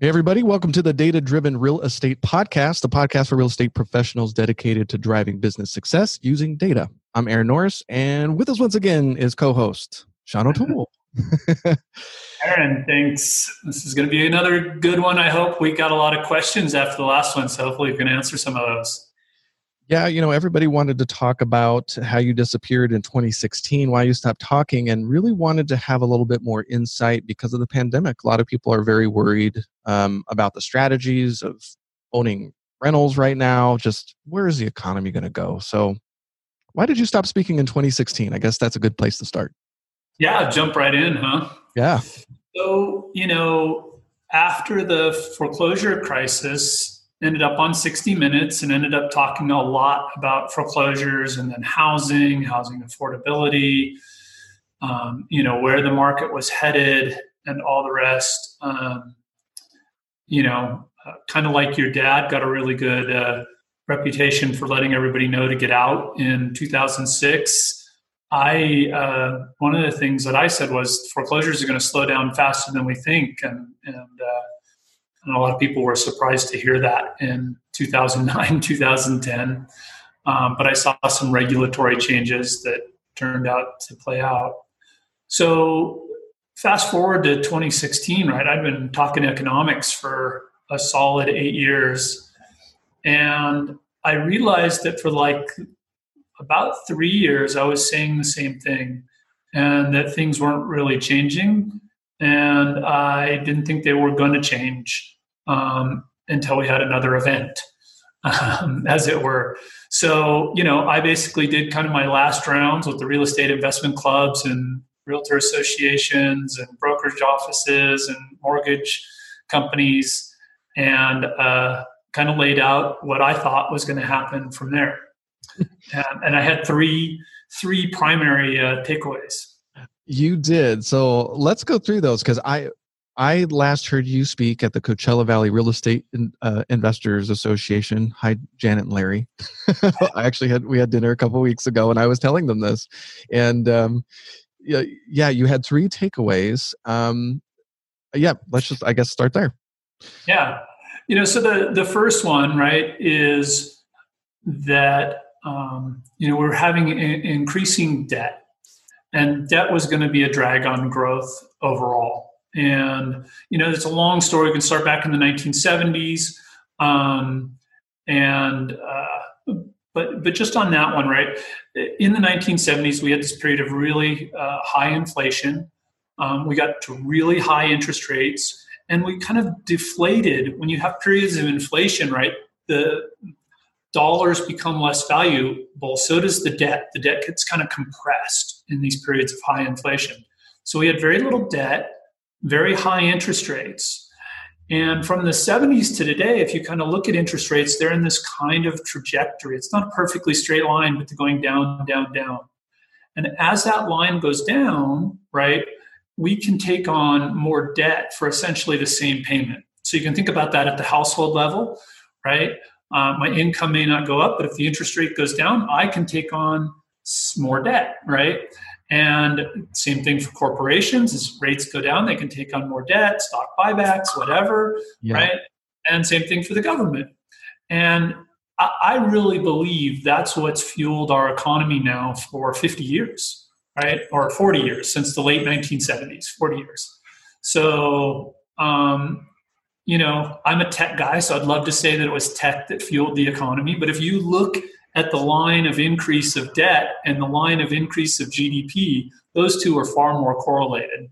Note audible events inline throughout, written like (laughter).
Hey, everybody, welcome to the Data Driven Real Estate Podcast, the podcast for real estate professionals dedicated to driving business success using data. I'm Aaron Norris, and with us once again is co host Sean O'Toole. (laughs) (laughs) Aaron, thanks. This is going to be another good one. I hope we got a lot of questions after the last one, so hopefully we can answer some of those. Yeah, you know, everybody wanted to talk about how you disappeared in 2016, why you stopped talking, and really wanted to have a little bit more insight because of the pandemic. A lot of people are very worried um, about the strategies of owning rentals right now. Just where is the economy going to go? So, why did you stop speaking in 2016? I guess that's a good place to start. Yeah, jump right in, huh? Yeah. So, you know, after the foreclosure crisis, ended up on 60 Minutes and ended up talking a lot about foreclosures and then housing, housing affordability, um, you know, where the market was headed and all the rest. Um, you know, uh, kind of like your dad got a really good uh, reputation for letting everybody know to get out in 2006. I uh, one of the things that I said was foreclosures are going to slow down faster than we think, and and uh, and a lot of people were surprised to hear that in 2009, (laughs) 2010. Um, but I saw some regulatory changes that turned out to play out. So, fast forward to 2016, right? I've been talking economics for a solid eight years. And I realized that for like about three years, I was saying the same thing and that things weren't really changing. And I didn't think they were going to change um, until we had another event, um, as it were. So, you know, I basically did kind of my last rounds with the real estate investment clubs and realtor associations and brokerage offices and mortgage companies and uh, kind of laid out what I thought was going to happen from there. and, (laughs) and, I had three three primary uh, takeaways. You did. So let's go through those because I I last heard you speak at the Coachella Valley Real Estate uh, Investors Association. Hi, Janet and Larry. (laughs) I actually had we had dinner a couple weeks ago, and I was telling them this. And um, yeah, yeah, you had three takeaways. Um, yeah, let's just I guess start there. Yeah, you know, so the the first one, right, is that um, you know we're having increasing debt, and debt was going to be a drag on growth overall and, you know, it's a long story. We can start back in the 1970s. Um, and, uh, but, but just on that one, right? In the 1970s, we had this period of really uh, high inflation. Um, we got to really high interest rates, and we kind of deflated. When you have periods of inflation, right? The dollars become less valuable, so does the debt. The debt gets kind of compressed in these periods of high inflation. So we had very little debt very high interest rates. And from the 70s to today, if you kind of look at interest rates, they're in this kind of trajectory. It's not a perfectly straight line, but they're going down, down, down. And as that line goes down, right, we can take on more debt for essentially the same payment. So you can think about that at the household level, right? Uh, my income may not go up, but if the interest rate goes down, I can take on more debt, right? And same thing for corporations. As rates go down, they can take on more debt, stock buybacks, whatever, yeah. right? And same thing for the government. And I really believe that's what's fueled our economy now for 50 years, right? Or 40 years since the late 1970s, 40 years. So, um, you know, I'm a tech guy, so I'd love to say that it was tech that fueled the economy. But if you look at the line of increase of debt and the line of increase of GDP, those two are far more correlated.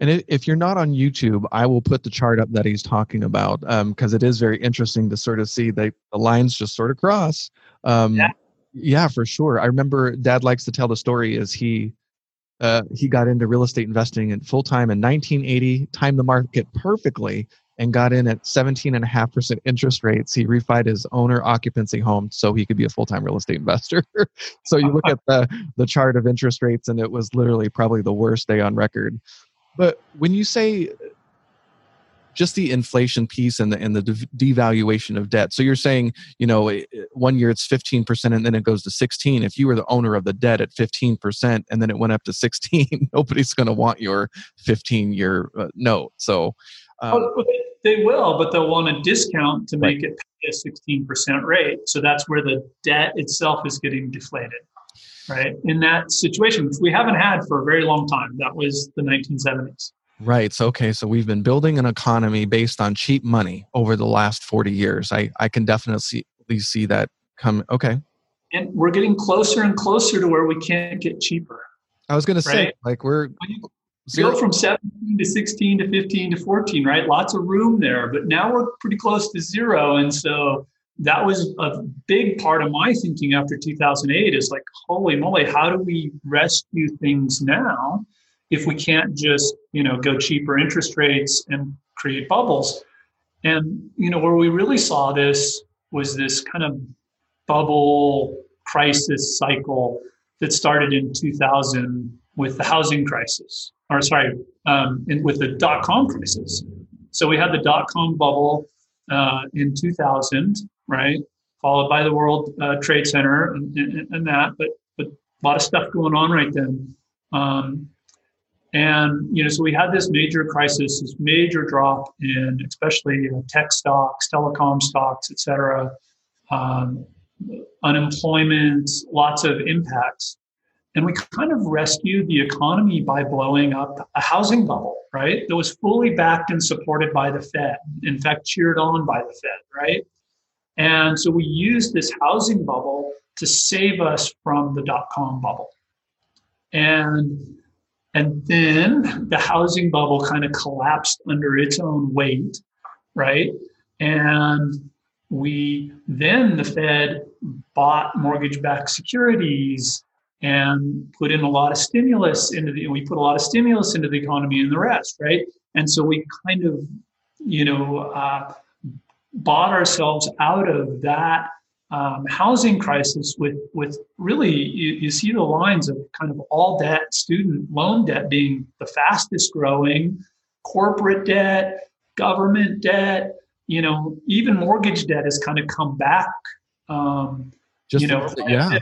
And if you're not on YouTube, I will put the chart up that he's talking about because um, it is very interesting to sort of see the, the lines just sort of cross. Um, yeah. yeah, for sure. I remember Dad likes to tell the story as he uh, he got into real estate investing in full time in 1980, timed the market perfectly, and got in at 17.5% interest rates. He refied his owner occupancy home so he could be a full time real estate investor. (laughs) so you look at the, the chart of interest rates, and it was literally probably the worst day on record. But when you say just the inflation piece and the and the devaluation of debt. So you're saying, you know, one year it's 15% and then it goes to 16. If you were the owner of the debt at 15% and then it went up to 16, (laughs) nobody's going to want your 15 year uh, note. So um, they will, but they'll want a discount to make right. it pay a 16% rate. So that's where the debt itself is getting deflated, right? In that situation, which we haven't had for a very long time. That was the 1970s. Right. So okay. So we've been building an economy based on cheap money over the last forty years. I I can definitely see, see that come. Okay. And we're getting closer and closer to where we can't get cheaper. I was going to say, like we're zero from 17 to 16 to 15 to 14, right? Lots of room there, but now we're pretty close to zero. And so that was a big part of my thinking after 2008 is like, holy moly, how do we rescue things now if we can't just, you know, go cheaper interest rates and create bubbles? And, you know, where we really saw this was this kind of bubble crisis cycle that started in 2000 with the housing crisis, or sorry, um, in, with the dot com crisis. So we had the dot com bubble uh, in 2000, right? Followed by the World uh, Trade Center and, and, and, that, but but a lot of stuff going on right then. Um, and you know, so we had this major crisis, this major drop in especially uh, tech stocks, telecom stocks, et cetera. Um, unemployment, lots of impacts. And we kind of rescued the economy by blowing up a housing bubble, right? That was fully backed and supported by the Fed, in fact, cheered on by the Fed, right? And so we used this housing bubble to save us from the dot com bubble. And and then the housing bubble kind of collapsed under its own weight, right? And we then the Fed bought mortgage-backed securities and put in a lot of stimulus into the we put a lot of stimulus into the economy and the rest right? And so we kind of you know uh, bought ourselves out of that um, housing crisis with with really you, you see the lines of kind of all debt student loan debt being the fastest growing corporate debt government debt you know even mortgage debt has kind of come back um, Just you know yeah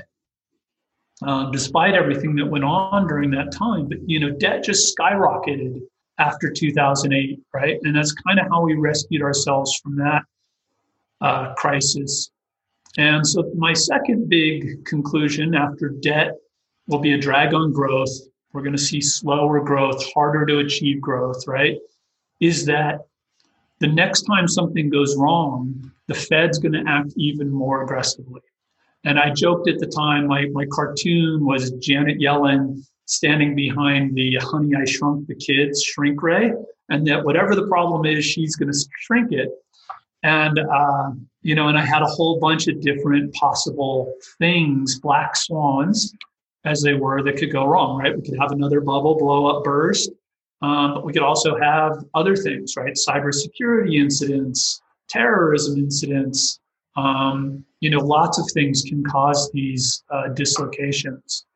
uh, despite everything that went on during that time. But you know, debt just skyrocketed after 2008, right? And that's kind of how we rescued ourselves from that uh, crisis. And so, my second big conclusion after debt will be a drag on growth. We're going to see slower growth, harder to achieve growth, right? Is that the next time something goes wrong, the Fed's going to act even more aggressively. And I joked at the time, my, my cartoon was Janet Yellen standing behind the Honey, I Shrunk the Kids shrink ray, and that whatever the problem is, she's going to shrink it. And, uh, you know, and I had a whole bunch of different possible things, black swans, as they were, that could go wrong, right? We could have another bubble blow up burst. Um, but we could also have other things, right? Cybersecurity incidents, terrorism incidents, um, you know, lots of things can cause these uh, dislocations.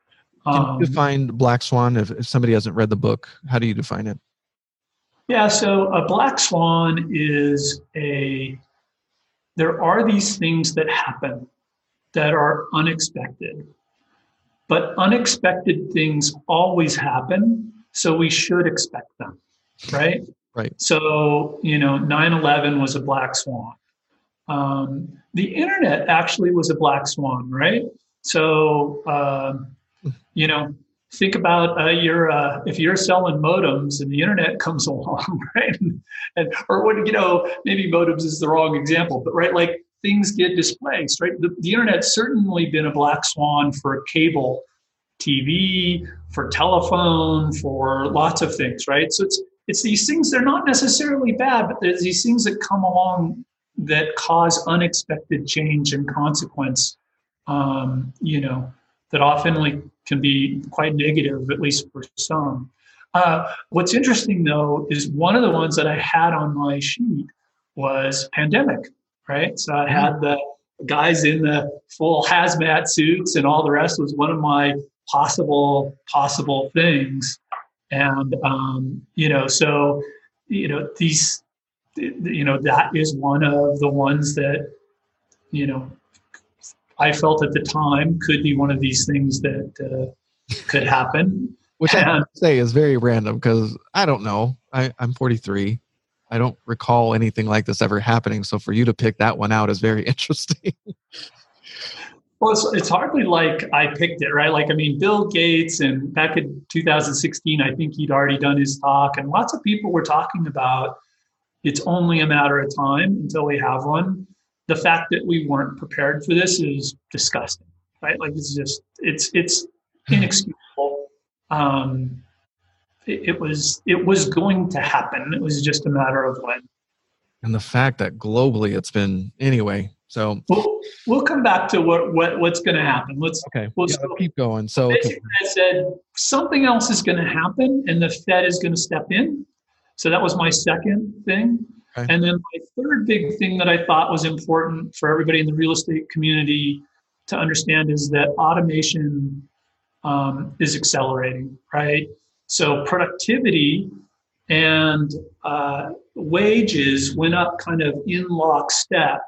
Um, define black swan if, if somebody hasn't read the book? How do you define it? Yeah, so a black swan is a, there are these things that happen that are unexpected. But unexpected things always happen, so we should expect them, right? Right. So, you know, 9 11 was a black swan. Um, the internet actually was a black swan, right? So, uh, you know, think about uh, your uh, if you're selling modems and the internet comes (laughs) along, right? And, or what you know, maybe modems is the wrong example, but right, like things get displaced, right? The, the internet's certainly been a black swan for cable TV, for telephone, for lots of things, right? So it's it's these things. They're not necessarily bad, but there's these things that come along that cause unexpected change and consequence, um, you know, that often can be quite negative, at least for some. Uh, what's interesting though is one of the ones that I had on my sheet was pandemic, right? So I had the guys in the full hazmat suits and all the rest was one of my possible possible things, and um, you know, so you know these you know that is one of the ones that you know I felt at the time could be one of these things that uh, could happen. Which and, I say is very random because I don't know. I, I'm 43. I don't recall anything like this ever happening. So for you to pick that one out is very (laughs) interesting. well, it's, it's hardly like I picked it, right? Like, I mean, Bill Gates, and back in 2016, I think he'd already done his talk, and lots of people were talking about it's only a matter of time until we have one. The fact that we weren't prepared for this is disgusting, right? Like, it's just, it's, it's inexcusable. Um, it, it was it was going to happen. It was just a matter of when. And the fact that globally it's been anyway. So we'll, we'll come back to what, what what's going to happen. Let's okay. We'll yeah, keep going. So basically, okay. I said something else is going to happen, and the Fed is going to step in. So that was my second thing. Okay. And then my third big thing that I thought was important for everybody in the real estate community to understand is that automation um, is accelerating, right? So productivity and uh, wages went up kind of in lockstep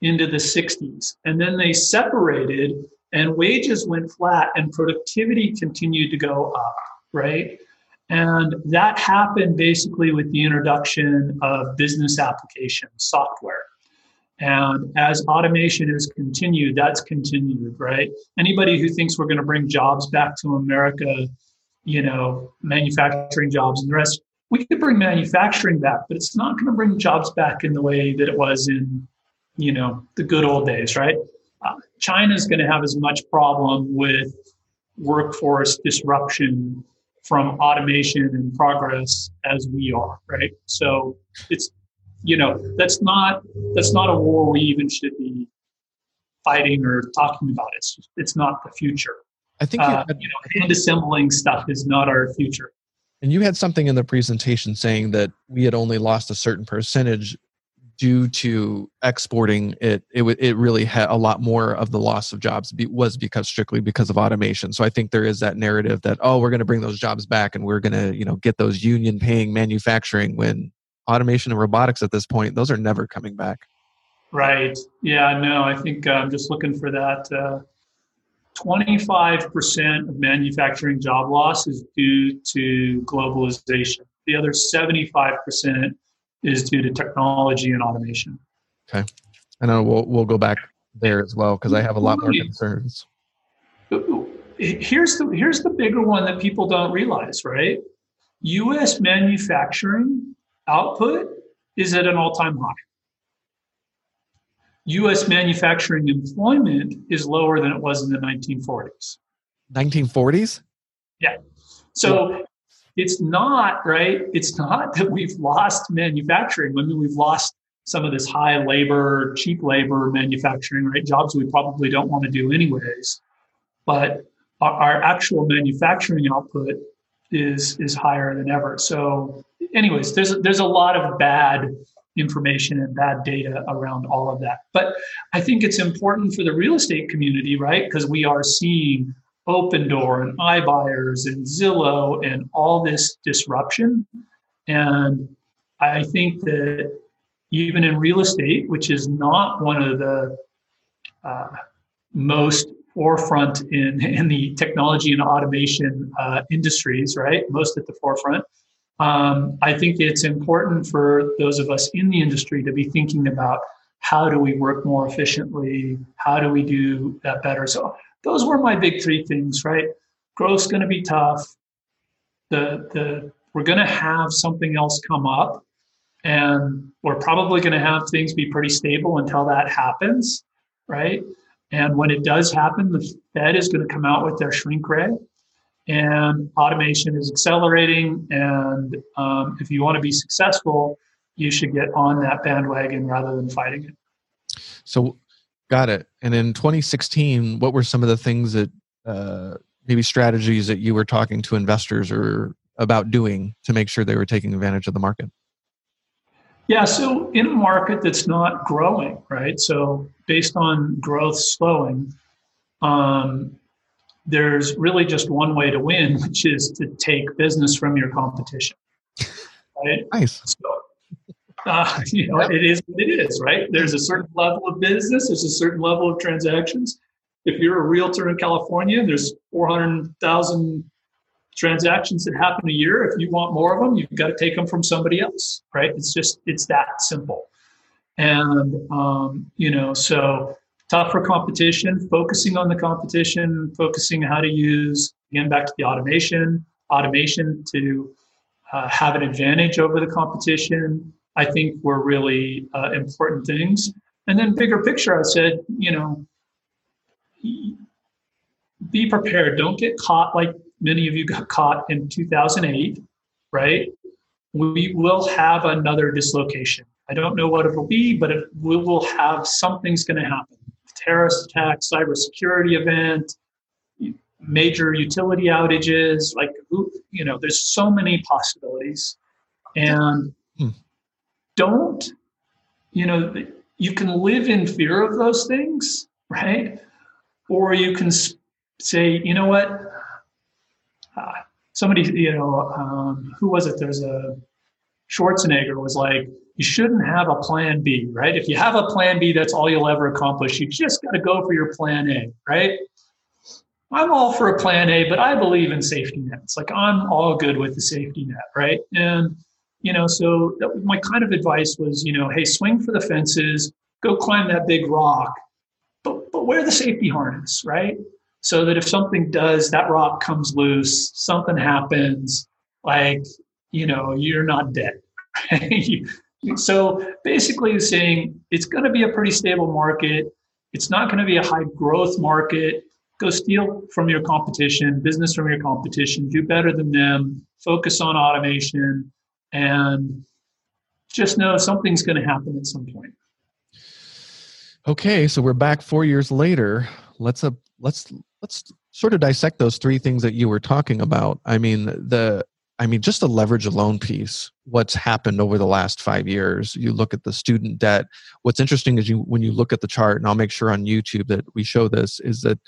into the 60s. And then they separated and wages went flat and productivity continued to go up, right? And that happened basically with the introduction of business application software. And as automation has continued, that's continued, right? Anybody who thinks we're going to bring jobs back to America you know, manufacturing jobs and the rest. We could bring manufacturing back, but it's not going to bring jobs back in the way that it was in, you know, the good old days, right? Uh, China is going to have as much problem with workforce disruption from automation and progress as we are, right? So it's, you know, that's not that's not a war we even should be fighting or talking about. It's it's not the future. I think you, uh, had, you know, hand assembling stuff is not our future. And you had something in the presentation saying that we had only lost a certain percentage due to exporting it. It it really had a lot more of the loss of jobs be, was because strictly because of automation. So I think there is that narrative that oh we're going to bring those jobs back and we're going to you know get those union paying manufacturing when automation and robotics at this point those are never coming back. Right. Yeah. No. I think uh, I'm just looking for that. Uh, 25% of manufacturing job loss is due to globalization. The other 75% is due to technology and automation. Okay. I know we'll, we'll go back there as well because I have a lot more concerns. Here's the, here's the bigger one that people don't realize, right? US manufacturing output is at an all time high. US manufacturing employment is lower than it was in the 1940s. 1940s? Yeah. So. It's not, right? It's not that we've lost manufacturing. I mean, we've lost some of this high labor, cheap labor manufacturing, right? Jobs we probably don't want to do anyways. But our, our actual manufacturing output is is higher than ever. So anyways, there's there's a lot of bad information and bad data around all of that. But I think it's important for the real estate community, right? Because we are seeing Opendoor and iBuyers and Zillow and all this disruption. And I think that even in real estate, which is not one of the uh, most forefront in, in the technology and automation uh, industries, right? Most at the forefront. Um, I think it's important for those of us in the industry to be thinking about how do we work more efficiently? How do we do that better? So those were my big three things, right? Growth's going to be tough. The the we're going to have something else come up, and we're probably going to have things be pretty stable until that happens, right? And when it does happen, the Fed is going to come out with their shrink ray and automation is accelerating. And um, if you want to be successful, you should get on that bandwagon rather than fighting it. So, got it. And in 2016, what were some of the things that uh, maybe strategies that you were talking to investors or about doing to make sure they were taking advantage of the market? Yeah, so in a market that's not growing, right? So based on growth slowing, um, there's really just one way to win, (laughs) which is to take business from your competition. Right? Nice. So, uh, (laughs) you know, it is what it is, right? There's a certain level of business, there's a certain level of transactions. If you're a realtor in California, there's 400,000 transactions that happen a year, if you want more of them, you've got to take them from somebody else, right? It's just, it's that simple. And, um, you know, so tougher competition, focusing on the competition, focusing how to use, again, back to the automation, automation to uh, have an advantage over the competition, I think were really uh, important things. And then bigger picture, I said, you know, be prepared. Don't get caught like many of you got caught in 2008, right? We will have another dislocation. I don't know what it'll be, but it, we will have something's going to happen. Terrorist attack, cybersecurity event, major utility outages. Like, you know, there's so many possibilities. And. Don't, you know, you can live in fear of those things, right? Or you can say, you know what? Uh, somebody, you know, um, who was it? There's a Schwarzenegger was like, you shouldn't have a plan B, right? If you have a plan B, that's all you'll ever accomplish. You just got to go for your plan A, right? I'm all for a plan A, but I believe in safety nets. Like I'm all good with the safety net, right? And you know, so that, my kind of advice was, you know, hey, swing for the fences, go climb that big rock, but but wear the safety harness, right? So that if something does, that rock comes loose, something happens, like you know, you're not dead. (laughs) so basically, saying it's going to be a pretty stable market. It's not going to be a high growth market go steal from your competition, business from your competition, do better than them, focus on automation, and just know something's going to happen at some point. Okay, so we're back four years later. Let's uh, let's let's sort of dissect those three things that you were talking about. I mean, the I mean, just the leverage alone piece. What's happened over the last five years? You look at the student debt. What's interesting is you when you look at the chart, and I'll make sure on YouTube that we show this is that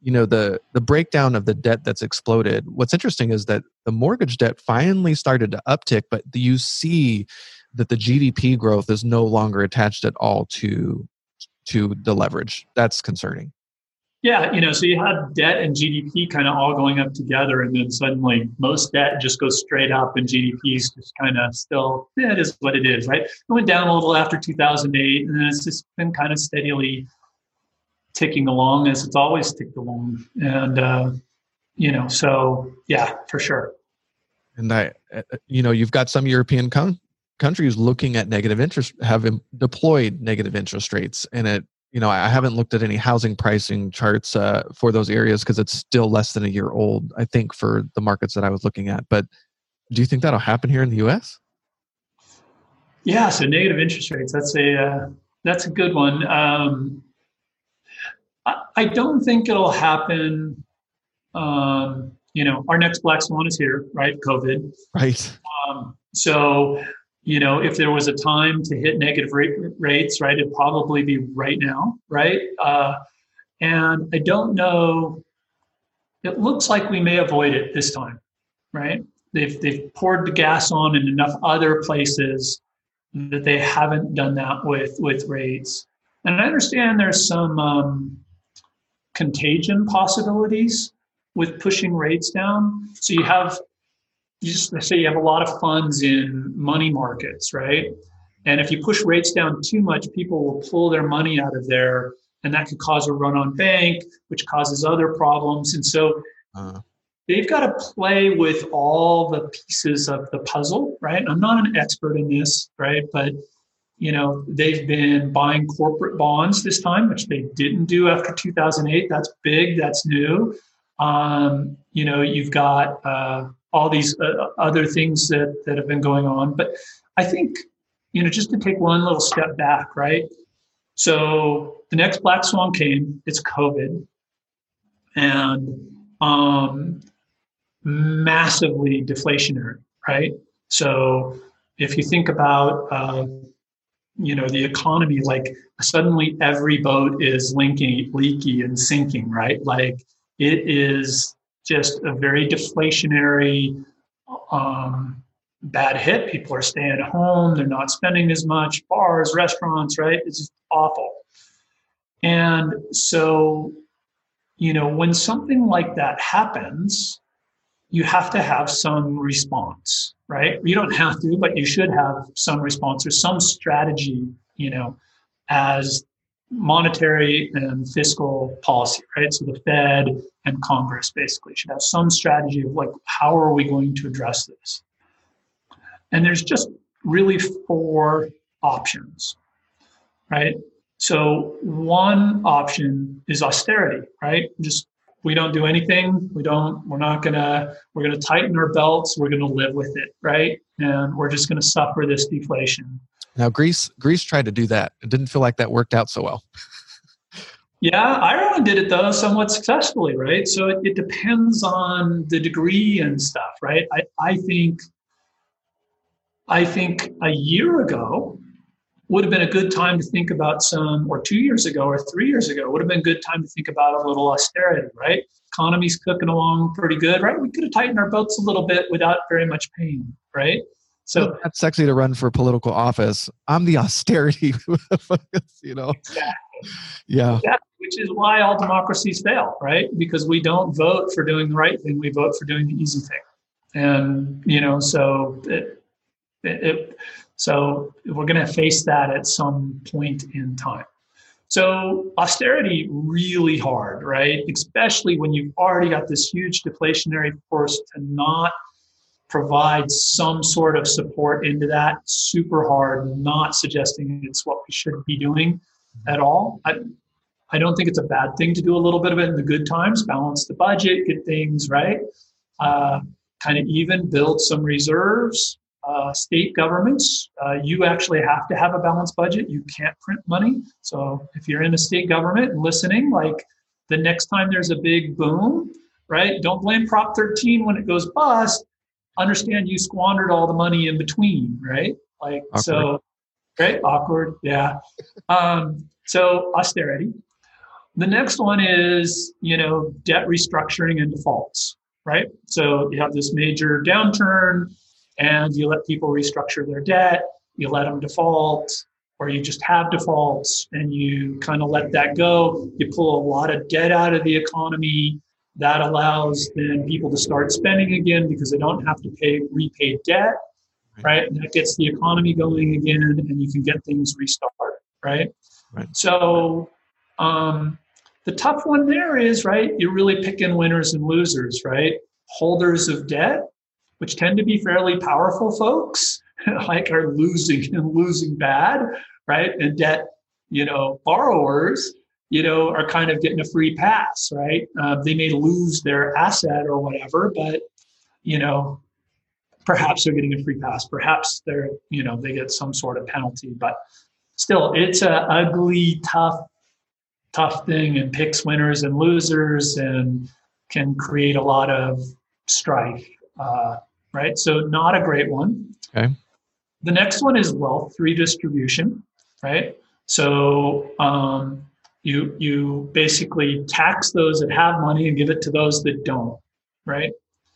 you know the the breakdown of the debt that's exploded. What's interesting is that the mortgage debt finally started to uptick but you see that the gdp growth is no longer attached at all to to the leverage. That's concerning. Yeah you know so you had debt and gdp kind of all going up together and then suddenly most debt just goes straight up and gdp is just kind of still it is what it is right? It went down a little after 2008 and then it's just been kind of steadily ticking along as it's always ticked along. And, uh, you know, so yeah, for sure. And I, you know, you've got some European con- countries looking at negative interest, have deployed negative interest rates. And it, you know, I haven't looked at any housing pricing charts uh, for those areas because it's still less than a year old, I think, for the markets that I was looking at. But do you think that'll happen here in the US? Yeah, so negative interest rates, that's a, uh, that's a good one. Um, I don't think it'll happen. Um, you know, our next black swan is here, right? COVID. Right. Um, so, you know, if there was a time to hit negative rate, rates, right, it'd probably be right now, right? Uh, and I don't know. It looks like we may avoid it this time, right? They've they've poured the gas on in enough other places that they haven't done that with with rates. And I understand there's some um, contagion possibilities with pushing rates down. So you have, you just say you have a lot of funds in money markets, right? And if you push rates down too much, people will pull their money out of there, and that could cause a run on bank, which causes other problems. And so uh they've got to play with all the pieces of the puzzle, right? I'm not an expert in this, right? But you know, they've been buying corporate bonds this time, which they didn't do after 2008. That's big. That's new. Um, you know, you've got uh, all these uh, other things that that have been going on. But I think, you know, just to take one little step back, right? So the next black swan came. It's COVID, and um, massively deflationary, right? So if you think about uh, you know the economy like suddenly every boat is linking leaky and sinking right? Like it is just a very deflationary um, bad hit. People are staying at home. They're not spending as much. Bars restaurants right? It's just awful. And so you know when something like that happens you have to have some response, right? You don't have to, but you should have some response or some strategy, you know, as monetary and fiscal policy, right? So the Fed and Congress basically should have some strategy of like, how are we going to address this? And there's just really four options, right? So one option is austerity, right? Just we don't do anything. We don't. We're not gonna. We're gonna tighten our belts. We're gonna live with it, right? And we're just gonna suffer this deflation. Now, Greece, Greece tried to do that. It didn't feel like that worked out so well. yeah, Ireland did it though somewhat successfully, right? So it, it depends on the degree and stuff, right? I, I think. I think a year ago, would have been a good time to think about some, or two years ago or three years ago, would have been a good time to think about a little austerity, right? Economy's cooking along pretty good, right? We could have tightened our belts a little bit without very much pain, right? So that's sexy to run for political office. I'm the (laughs) austerity, (laughs) you know. Exactly. Yeah. yeah. Which is why all democracies fail, right? Because we don't vote for doing the right thing; we vote for doing the easy thing. And you know, so it, it, it so we're going to face that at some point in time. So austerity really hard, right? Especially when you've already got this huge deflationary force to not provide some sort of support into that super hard not suggesting it's what we should be doing at all I, I don't think it's a bad thing to do a little bit of it in the good times balance the budget get things right uh, kind of even build some reserves uh, state governments, uh, you actually have to have a balanced budget. You can't print money. So if you're in a state government and listening, like the next time there's a big boom, right? Don't blame Prop 13 when it goes bust. Understand you squandered all the money in between, right? Like awkward. so, right? Awkward, yeah. Um, so austerity. The next one is you know debt restructuring and defaults, right? So you have this major downturn and you let people restructure their debt, you let them default, or you just have defaults and you kind of let that go. You pull a lot of debt out of the economy. That allows then people to start spending again because they don't have to pay repay debt, right? And that gets the economy going again, and you can get things restarted, right? right. So um, the tough one there is right. You're really picking winners and losers, right? Holders of debt which tend to be fairly powerful folks, (laughs) like are losing and (laughs) losing bad, right? And debt, you know, borrowers, you know, are kind of getting a free pass, right? Uh, they may lose their asset or whatever, but you know, perhaps they're getting a free pass. Perhaps they're, you know, they get some sort of penalty, but still, it's a ugly, tough, tough thing, and picks winners and losers, and can create a lot of strife. Uh, right? So not a great one. Okay. The next one is wealth redistribution, right? So um, you you basically tax those that have money and give it to those that don't, right?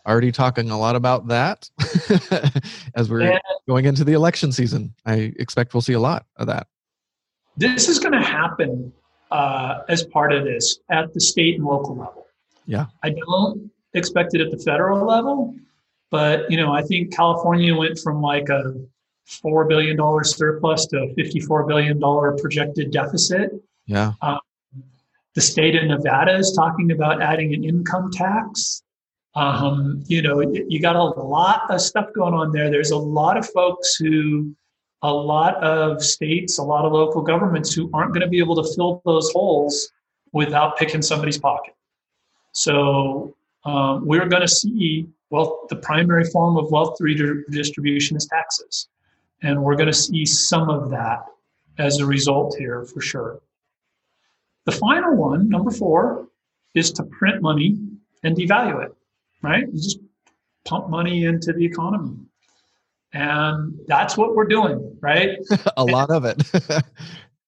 Already talking a lot about that (laughs) as we're and going into the election season. I expect we'll see a lot of that. This is going to happen uh, as part of this at the state and local level. Yeah. I don't expect it at the federal level, but you know, I think California went from like a four billion dollar surplus to a fifty-four billion dollar projected deficit. Yeah. Um, the state of Nevada is talking about adding an income tax. Um, you know, you got a lot of stuff going on there. There's a lot of folks who, a lot of states, a lot of local governments who aren't going to be able to fill those holes without picking somebody's pocket. So um, we're going to see well, the primary form of wealth redistribution is taxes. And we're going to see some of that as a result here for sure. The final one, number four, is to print money and devalue it, right? You just pump money into the economy. And that's what we're doing, right? (laughs) a lot of it. (laughs)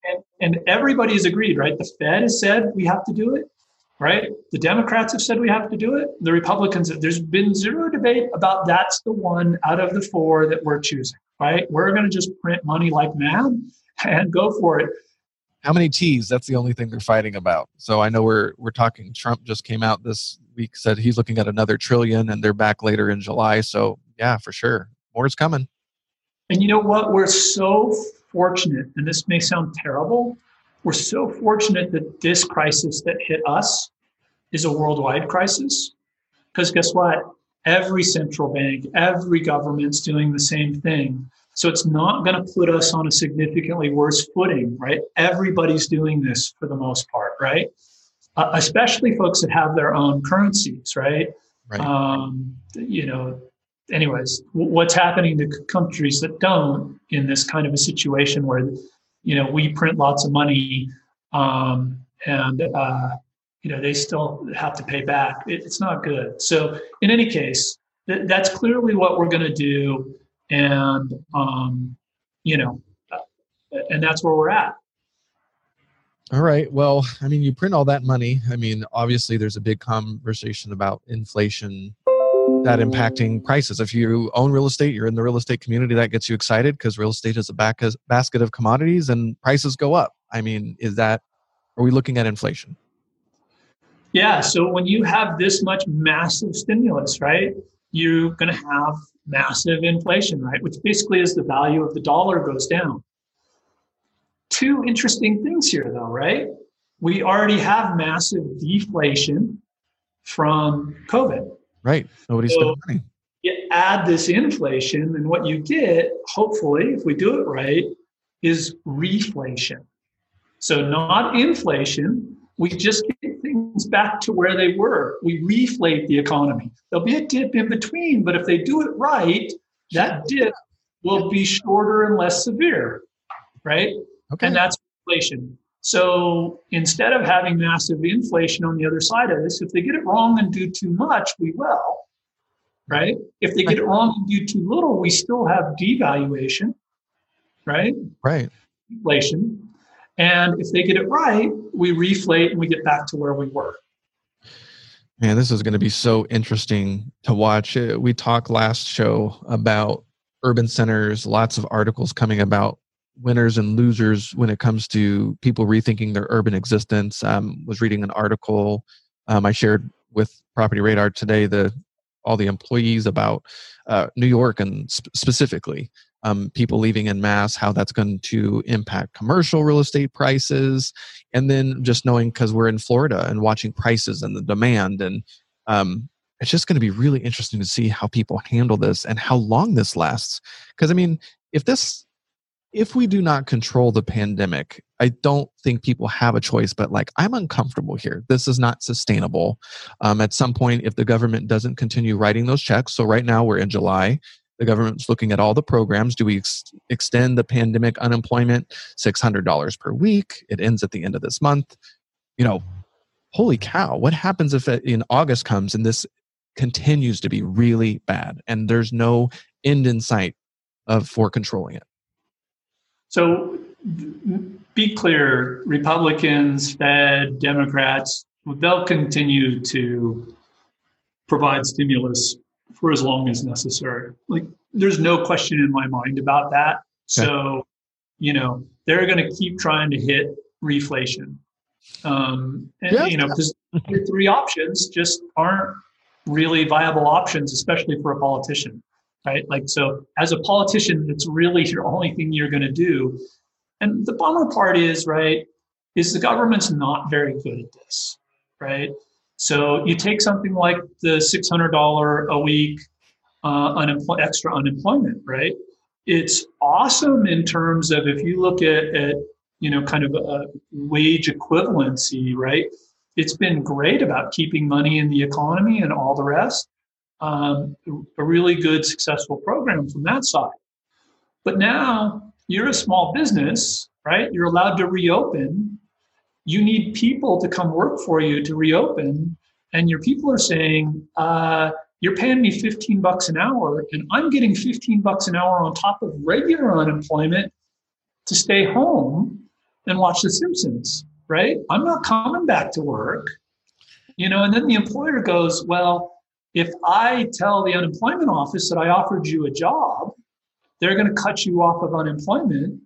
and, and everybody's agreed, right? The Fed has said we have to do it right? The Democrats have said we have to do it. The Republicans, there's been zero debate about that's the one out of the four that we're choosing, right? We're going to just print money like mad and go for it. how many T's? That's the only thing they're fighting about. So I know we're we're talking. Trump just came out this week said he's looking at another trillion, and they're back later in July. So yeah, for sure, more is coming. And you know what? We're so fortunate, and this may sound terrible. We're so fortunate that this crisis that hit us is a worldwide crisis. Because guess what? Every central bank, every government's doing the same thing. So it's not going to put us on a significantly worse footing, right? Everybody's doing this for the most part, right? Uh, especially folks that have their own currencies, right? right. Um, you know, anyways, what's happening to countries that don't in this kind of a situation where, you know, we print lots of money um, and, uh, you know, they still have to pay back. It, it's not good. So, in any case, th- that's clearly what we're going to do and um, you know, and that's where we're at. All right. Well, I mean, you print all that money. I mean, obviously, there's a big conversation about inflation that impacting prices. If you own real estate, you're in the real estate community, that gets you excited because real estate is a back- uh, basket of commodities and prices go up. I mean, is that, are we looking at inflation? Yeah. So when you have this much massive stimulus, right, you're going to have massive inflation, right? Which basically is the value of the dollar goes down. Two interesting things here, though, right? We already have massive deflation from COVID. Right. Nobody's so spending money. You add this inflation, and what you get, hopefully, if we do it right, is reflation. So, not inflation. We just get things back to where they were. We reflate the economy. There'll be a dip in between, but if they do it right, that dip will be shorter and less severe, right? Okay. And that's inflation. So instead of having massive inflation on the other side of this, if they get it wrong and do too much, we will, right? If they get it wrong and do too little, we still have devaluation, right? Right. Inflation. And if they get it right, we reflate and we get back to where we were. Man, this is going to be so interesting to watch. Uh, we talked last show about urban centers, lots of articles coming about winners and losers when it comes to people rethinking their urban existence. Um, was reading an article um, I shared with Property Radar today. The all the employees about uh, New York and sp- specifically um, people leaving in mass, how that's going to impact commercial real estate prices, and then just knowing because we're in Florida and watching prices and the demand, and um, it's just going to be really interesting to see how people handle this and how long this lasts. Because I mean, if this, if we do not control the pandemic, I don't think people have a choice. But like, I'm uncomfortable here. This is not sustainable. Um, at some point, if the government doesn't continue writing those checks, so right now we're in July the government's looking at all the programs. Do we ex- extend the pandemic unemployment $600 per week? It ends at the end of this month. You know, holy cow, what happens if in August comes and this continues to be really bad and there's no end in sight of for controlling it? So be clear, Republicans, Fed, Democrats, they'll continue to provide stimulus for as long as necessary. Like there's no question in my mind about that. So, you know, they're going to keep trying to hit reflation. Um, and, yeah. you know, because your three options just aren't really viable options, especially for a politician, right? Like, so as a politician, it's really your only thing you're going to do. And the bummer part is, right, is the government's not very good at this, right? So you take something like the $600 a week uh, extra unemployment, right? It's awesome in terms of if you look at, at you know kind of a wage equivalency, right? It's been great about keeping money in the economy and all the rest. Um, a really good, successful program from that side. But now you're a small business, right? You're allowed to reopen you need people to come work for you to reopen and your people are saying uh, you're paying me 15 bucks an hour and i'm getting 15 bucks an hour on top of regular unemployment to stay home and watch the simpsons right i'm not coming back to work you know and then the employer goes well if i tell the unemployment office that i offered you a job they're going to cut you off of unemployment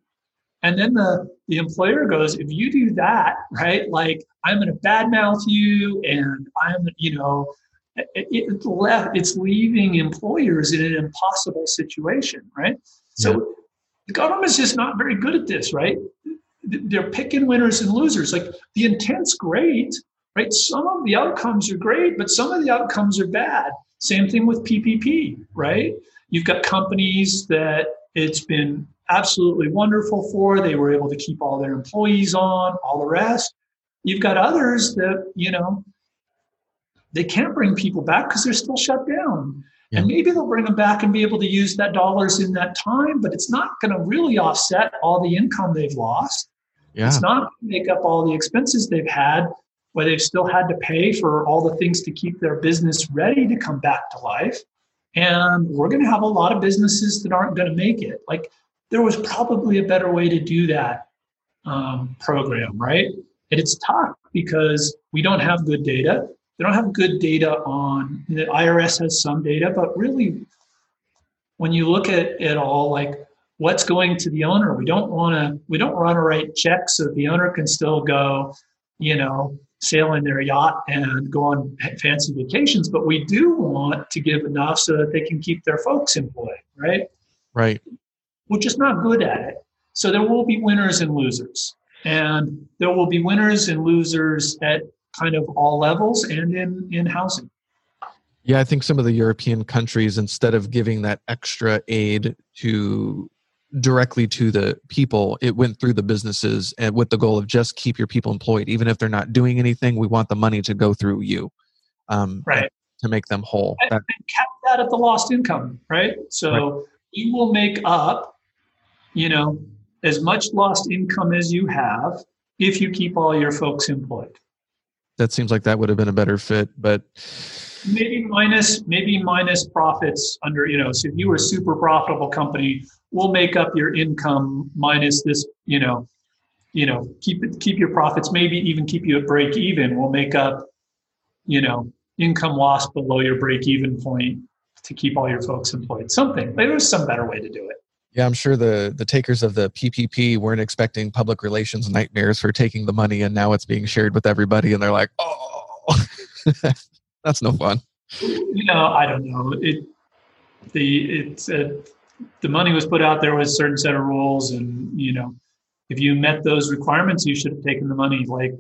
And then the, the employer goes, if you do that, right, like I'm going to badmouth you and I'm, you know, it, it left, it's leaving employers in an impossible situation, right? So yeah. the government's just not very good at this, right? They're picking winners and losers. Like the intent's great, right? Some of the outcomes are great, but some of the outcomes are bad. Same thing with PPP, right? You've got companies that it's been absolutely wonderful for. They were able to keep all their employees on, all the rest. You've got others that, you know, they can't bring people back because they're still shut down. Yeah. And maybe they'll bring them back and be able to use that dollars in that time, but it's not going to really offset all the income they've lost. Yeah. It's not going to make up all the expenses they've had, where they've still had to pay for all the things to keep their business ready to come back to life. And we're going to have a lot of businesses that aren't going to make it. Like there was probably a better way to do that um, program, right? And it's tough because we don't have good data. They don't have good data on the IRS has some data, but really, when you look at it all, like what's going to the owner, we don't want to we don't want to write checks so the owner can still go, you know, sail in their yacht and go on fancy vacations, but we do want to give enough so that they can keep their folks employed, right? Right we're just not good at it. So there will be winners and losers. And there will be winners and losers at kind of all levels and in, in housing. Yeah, I think some of the European countries, instead of giving that extra aid to directly to the people, it went through the businesses and with the goal of just keep your people employed. Even if they're not doing anything, we want the money to go through you. Um, right. To make them whole. And, and cap that at the lost income, right? So right. you will make up you know, as much lost income as you have if you keep all your folks employed. That seems like that would have been a better fit, but maybe minus maybe minus profits under you know so if you were a super profitable company we'll make up your income minus this you know you know keep it keep your profits maybe even keep you at break even. We'll make up you know income loss below your break even point to keep all your folks employed. Something there's some better way to do it. Yeah, I'm sure the the takers of the PPP weren't expecting public relations nightmares for taking the money, and now it's being shared with everybody, and they're like, "Oh, (laughs) that's no fun." You know, I don't know. It the it's uh, the money was put out there with a certain set of rules, and you know, if you met those requirements, you should have taken the money. Like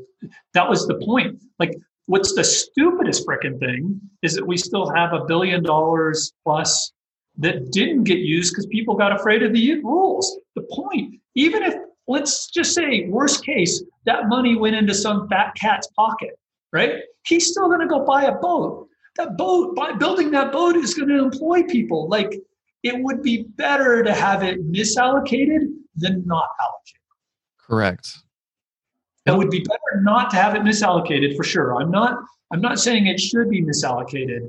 that was the point. Like, what's the stupidest freaking thing is that we still have a billion dollars plus that didn't get used because people got afraid of the rules. The point, even if, let's just say, worst case, that money went into some fat cat's pocket, right? He's still going to go buy a boat. That boat, by building that boat is going to employ people. Like it would be better to have it misallocated than not allocated. Correct. It would be better not to have it misallocated for sure. I'm not I'm not saying it should be misallocated,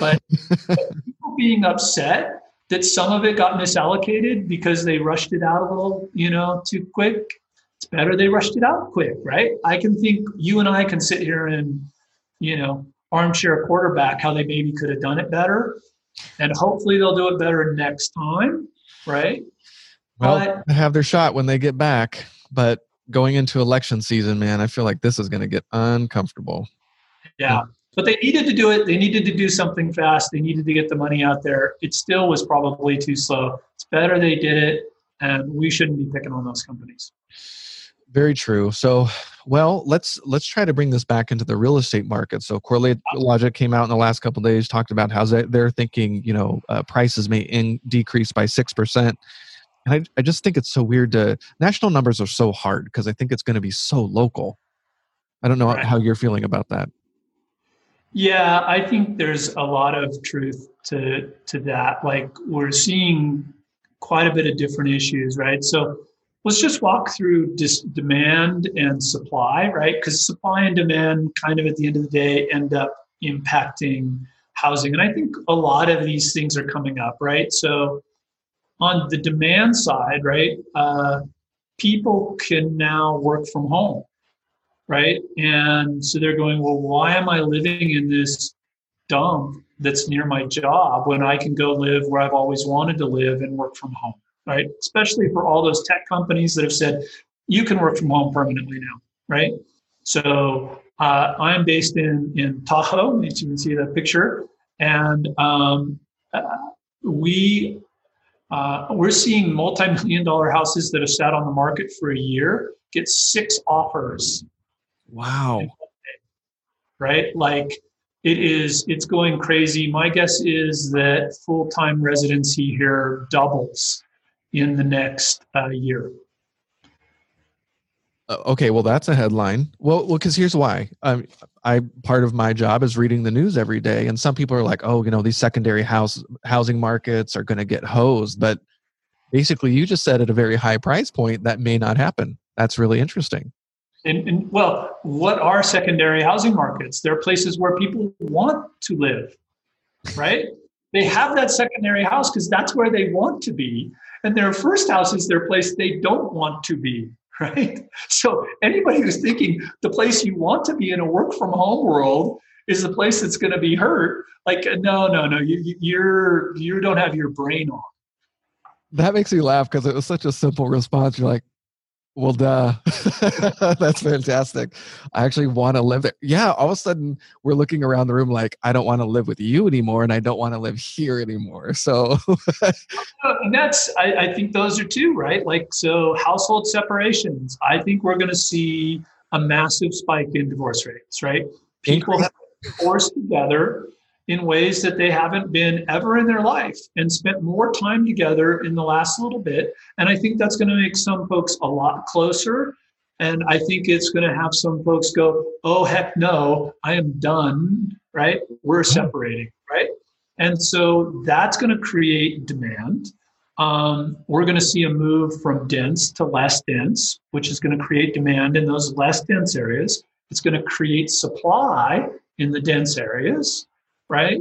but (laughs) people being upset that some of it got misallocated because they rushed it out a little, you know, too quick. It's better they rushed it out quick, right? I can think you and I can sit here and, you know, armchair quarterback how they maybe could have done it better. And hopefully they'll do it better next time, right? Well, but, have their shot when they get back. But going into election season, man, I feel like this is going to get uncomfortable. Yeah. But they needed to do it. They needed to do something fast. They needed to get the money out there. It still was probably too slow. It's better they did it, and we shouldn't be picking on those companies. Very true. So, well, let's let's try to bring this back into the real estate market. So, Correlate Logic came out in the last couple days, talked about how they're thinking, you know, uh, prices may in, decrease by six percent. And I, I just think it's so weird to national numbers are so hard because I think it's going to be so local. I don't know right. how you're feeling about that. Yeah, I think there's a lot of truth to to that. Like we're seeing quite a bit of different issues, right? So let's just walk through dis- demand and supply, right? Because supply and demand, kind of at the end of the day, end up impacting housing, and I think a lot of these things are coming up, right? So on the demand side, right, uh, people can now work from home right? And so they're going, well, why am I living in this dump that's near my job when I can go live where I've always wanted to live and work from home, right? Especially for all those tech companies that have said you can work from home permanently now, right? So uh, I'm based in in Tahoe, as you can see that picture, and um, uh, we uh, we're seeing multi-million dollar houses that have sat on the market for a year get six offers. Wow! Right, like it is. It's going crazy. My guess is that full-time residency here doubles in the next uh, year. Uh, okay, well, that's a headline. Well, well, because here's why. Um, I part of my job is reading the news every day, and some people are like, "Oh, you know, these secondary house housing markets are going to get hosed," but basically, you just said at a very high price point that may not happen. That's really interesting. And, and well, what are secondary housing markets? They're places where people want to live, right? they have that secondary house because that's where they want to be, and their first house is their place they don't want to be (laughs) right? So anybody who's thinking the place you want to be in a work from home world is the place that's going to be hurt, like no, no, no, you you're you don't have your brain on. That makes me laugh because it was such a simple response. You're like, well, duh. (laughs) That's fantastic. I actually want to live there. Yeah, all of a sudden we're looking around the room like, I don't want to live with you anymore and I don't want to live here anymore. So, (laughs) (laughs) and that's, I, I, think those are two, right? Like, so household separations, I think we're going to see a massive spike in divorce rates, right? People have forced together in ways that they haven't been ever in their life and spent more time together in the last little bit. And I think that's going to make some folks a lot closer. And I think it's going to have some folks go, oh, heck no, I am done, right? We're separating, right? And so that's going to create demand. Um, we're going to see a move from dense to less dense, which is going to create demand in those less dense areas. It's going to create supply in the dense areas right?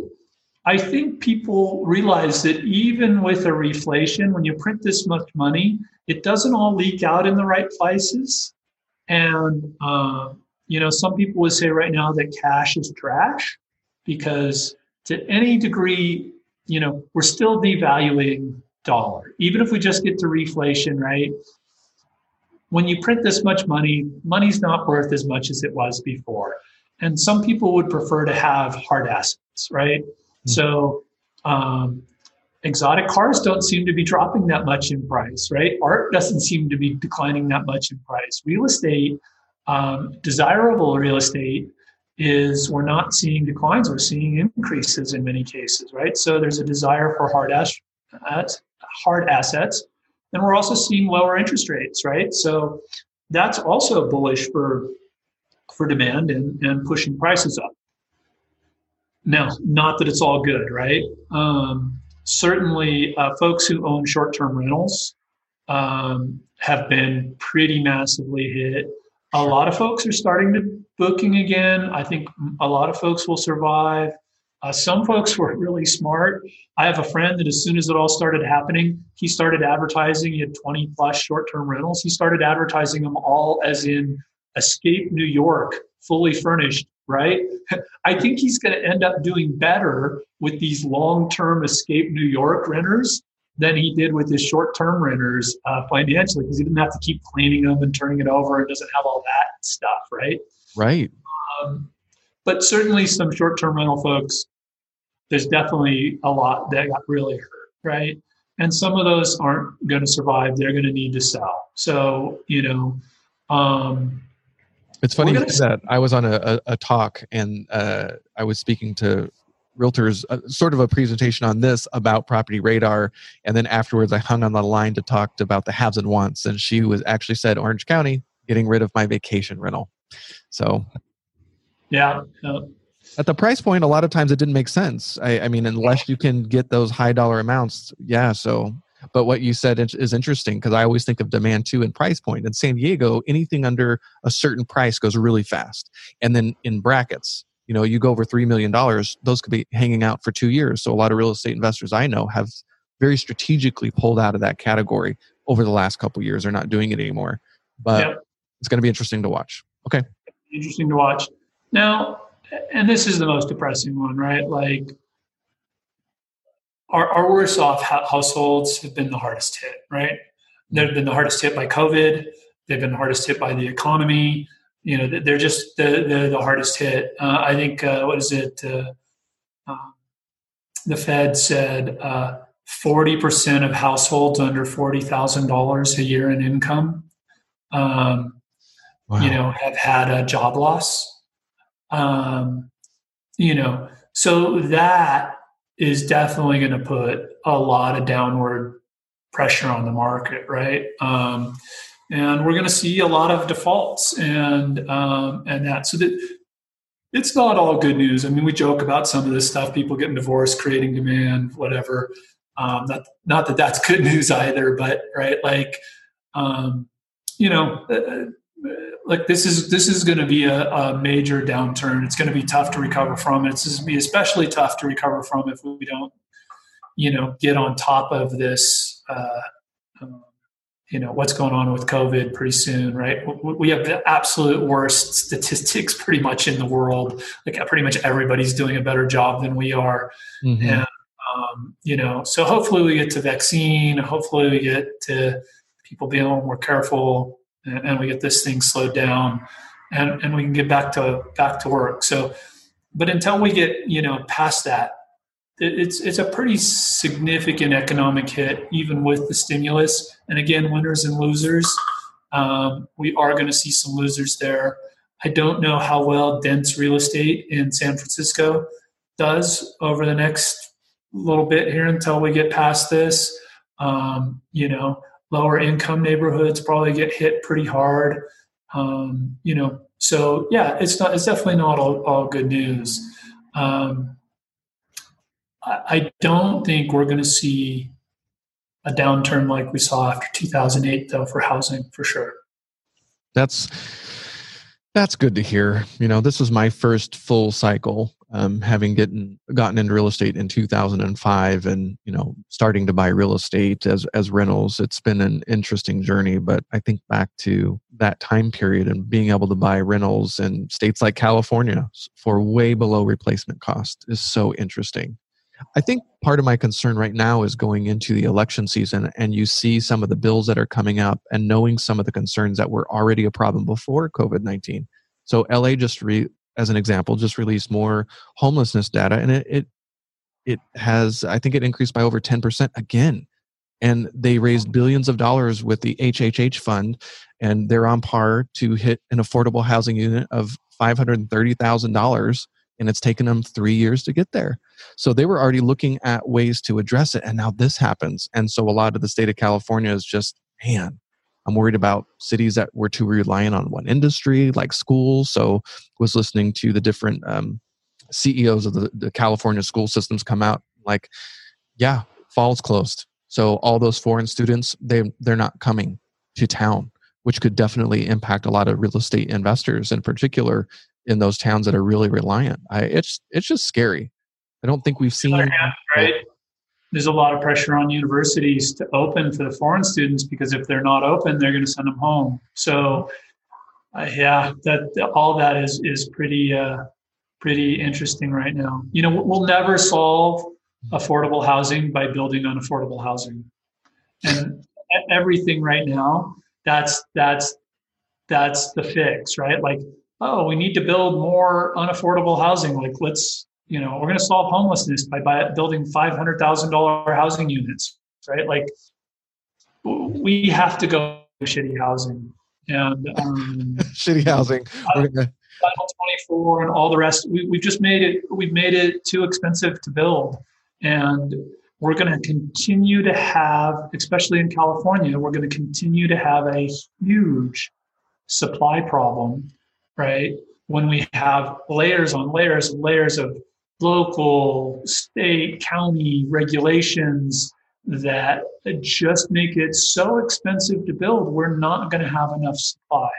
I think people realize that even with a reflation, when you print this much money, it doesn't all leak out in the right places. And, uh, you know, some people would say right now that cash is trash because to any degree, you know, we're still devaluing dollar. Even if we just get to reflation, right? When you print this much money, money's not worth as much as it was before. And some people would prefer to have hard assets, right? Mm-hmm. So, um, exotic cars don't seem to be dropping that much in price, right? Art doesn't seem to be declining that much in price. Real estate, um, desirable real estate, is we're not seeing declines, we're seeing increases in many cases, right? So there's a desire for hard, as- hard assets. And we're also seeing lower interest rates, right? So that's also bullish for for demand and, and pushing prices up. Now, not that it's all good, right? Um, certainly, uh, folks who own short term rentals um, have been pretty massively hit. A lot of folks are starting to booking again. I think a lot of folks will survive. Uh, some folks were really smart. I have a friend that as soon as it all started happening, he started advertising. He had 20 plus short term rentals. He started advertising them all as in Escape New York, fully furnished, right? I think he's going to end up doing better with these long term Escape New York renters than he did with his short term renters uh, financially because he didn't have to keep cleaning them and turning it over and doesn't have all that stuff, right? Right. Um, but certainly some short term rental folks, there's definitely a lot that got really hurt, right? And some of those aren't going to survive. They're going to need to sell. So, you know, um, it's funny that I was on a, a, a talk and uh, I was speaking to realtors, uh, sort of a presentation on this about PropertyRadar, and then afterwards I hung on the line to talk about the haves and wants, and she was actually said Orange County getting rid of my vacation rental. So, yeah. At the price point, a lot of times it didn't make sense. I, I mean, unless you can get those high dollar amounts, yeah. So but what you said is interesting because I always think of demand too and price point. In San Diego, anything under a certain price goes really fast. And then in brackets, you know, you go over $3 million, those could be hanging out for two years. So a lot of real estate investors I know have very strategically pulled out of that category over the last couple years. They're not doing it anymore. But yep. it's going to be interesting to watch. Okay. Interesting to watch. Now, and this is the most depressing one, right? Like our, our worst off households have been the hardest hit, right? They've been the hardest hit by COVID. They've been the hardest hit by the economy. You know, they're just the the, the hardest hit. Uh, I think uh, what is it? Uh, um, the Fed said uh, forty percent of households under forty thousand dollars a year in income, um, wow. you know, have had a job loss. Um, you know, so that is definitely going to put a lot of downward pressure on the market, right? Um, and we're going to see a lot of defaults and um, and that. So that it's not all good news. I mean, we joke about some of this stuff: people getting divorced, creating demand, whatever. Um, not not that that's good (laughs) news either, but right, like um, you know. Uh, uh like this is this is going to be a, a, major downturn. It's going to be tough to recover from. It's going to be especially tough to recover from if we don't, you know, get on top of this. Uh, um, you know what's going on with COVID pretty soon, right? We have the absolute worst statistics (laughs) pretty much in the world. Like pretty much everybody's doing a better job than we are, mm-hmm. and um, you know, so hopefully we get to vaccine. Hopefully we get to people being a little more careful and, we get this thing slowed down and, and we can get back to back to work. So, but until we get you know past that, it's it's a pretty significant economic hit, even with the stimulus. And again, winners and losers. Um, we are going to see some losers there. I don't know how well dense real estate in San Francisco does over the next little bit here until we get past this. Um, you know, lower income neighborhoods probably get hit pretty hard. Um, you know, so yeah, it's not. It's definitely not all, all good news. Um, I, I don't think we're going to see a downturn like we saw after 2008, though, for housing for sure. That's that's good to hear. You know, this was my first full cycle um, having gotten gotten into real estate in 2005 and you know starting to buy real estate as as rentals it's been an interesting journey but i think back to that time period and being able to buy rentals in states like california for way below replacement cost is so interesting I think part of my concern right now is going into the election season and you see some of the bills that are coming up and knowing some of the concerns that were already a problem before COVID 19. So, LA just re, as an example, just released more homelessness data and it, it, it has, I think it increased by over 10% again. And they raised billions of dollars with the HHH fund, and they're on par to hit an affordable housing unit of $530,000 and it's taken them three years to get there. So they were already looking at ways to address it, and now this happens. And so a lot of the state of California is just, man, I'm worried about cities that were too reliant on one industry, like schools. So was listening to the different um, CEOs of the, the California school systems come out like, yeah, fall's closed. So all those foreign students, they they're not coming to town, which could definitely impact a lot of real estate investors, in particular in those towns that are really reliant. I, it's it's just scary. I don't think we've seen. right? there's a lot of pressure on universities to open for the foreign students because if they're not open, they're going to send them home. So, uh, yeah, that all that is is pretty uh, pretty interesting right now. You know, we'll never solve affordable housing by building unaffordable housing, and everything right now that's that's that's the fix, right? Like, oh, we need to build more unaffordable housing. Like, let's you know, we're going to solve homelessness by, by building $500,000 housing units, right? Like we have to go to shitty housing and um, (laughs) shitty housing. Uh, Title 24 and all the rest. We, we've just made it, we've made it too expensive to build. And we're going to continue to have, especially in California, we're going to continue to have a huge supply problem, right? When we have layers on layers and layers of local, state, county regulations that just make it so expensive to build, we're not going to have enough supply.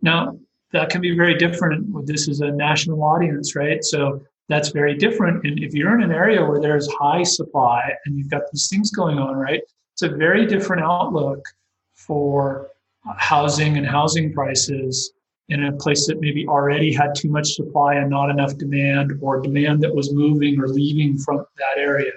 Now, that can be very different. This is a national audience, right? So that's very different. And if you're in an area where there's high supply and you've got these things going on, right? It's a very different outlook for housing and housing prices in a place that maybe already had too much supply and not enough demand, or demand that was moving or leaving from that area.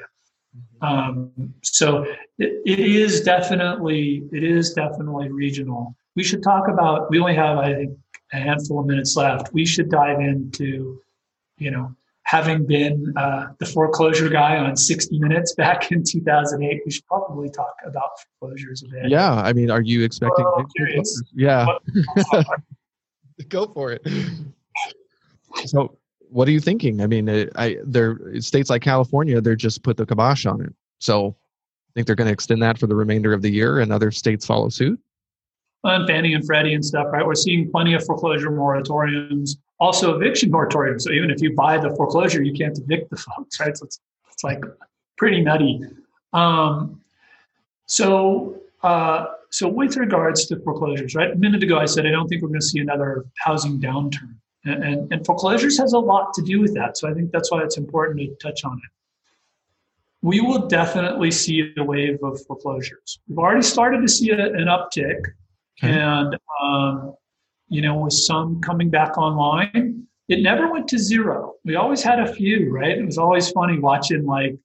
Um, so it, it is definitely it is definitely regional. We should talk about. We only have I think a handful of minutes left. We should dive into, you know, having been uh, the foreclosure guy on 60 Minutes back in 2008, we should probably talk about foreclosures a bit. Yeah, I mean, are you expecting? Oh, yeah, (laughs) go for it. So, what are you thinking? I mean, uh, I there states like California, they're just put the kibosh on it. So, I think they're going to extend that for the remainder of the year, and other states follow suit. And Fannie and Freddie and stuff, right? We're seeing plenty of foreclosure moratoriums, also eviction moratoriums. So even if you buy the foreclosure, you can't evict the folks, right? So it's it's like pretty nutty. Um, so uh, so with regards to foreclosures, right? A minute ago, I said I don't think we're going to see another housing downturn. And, and, foreclosures has a lot to do with that. So I think that's why it's important to touch on it. We will definitely see a wave of foreclosures. We've already started to see a, an uptick, okay. and um, you know, with some coming back online, it never went to zero. We always had a few, right? It was always funny watching like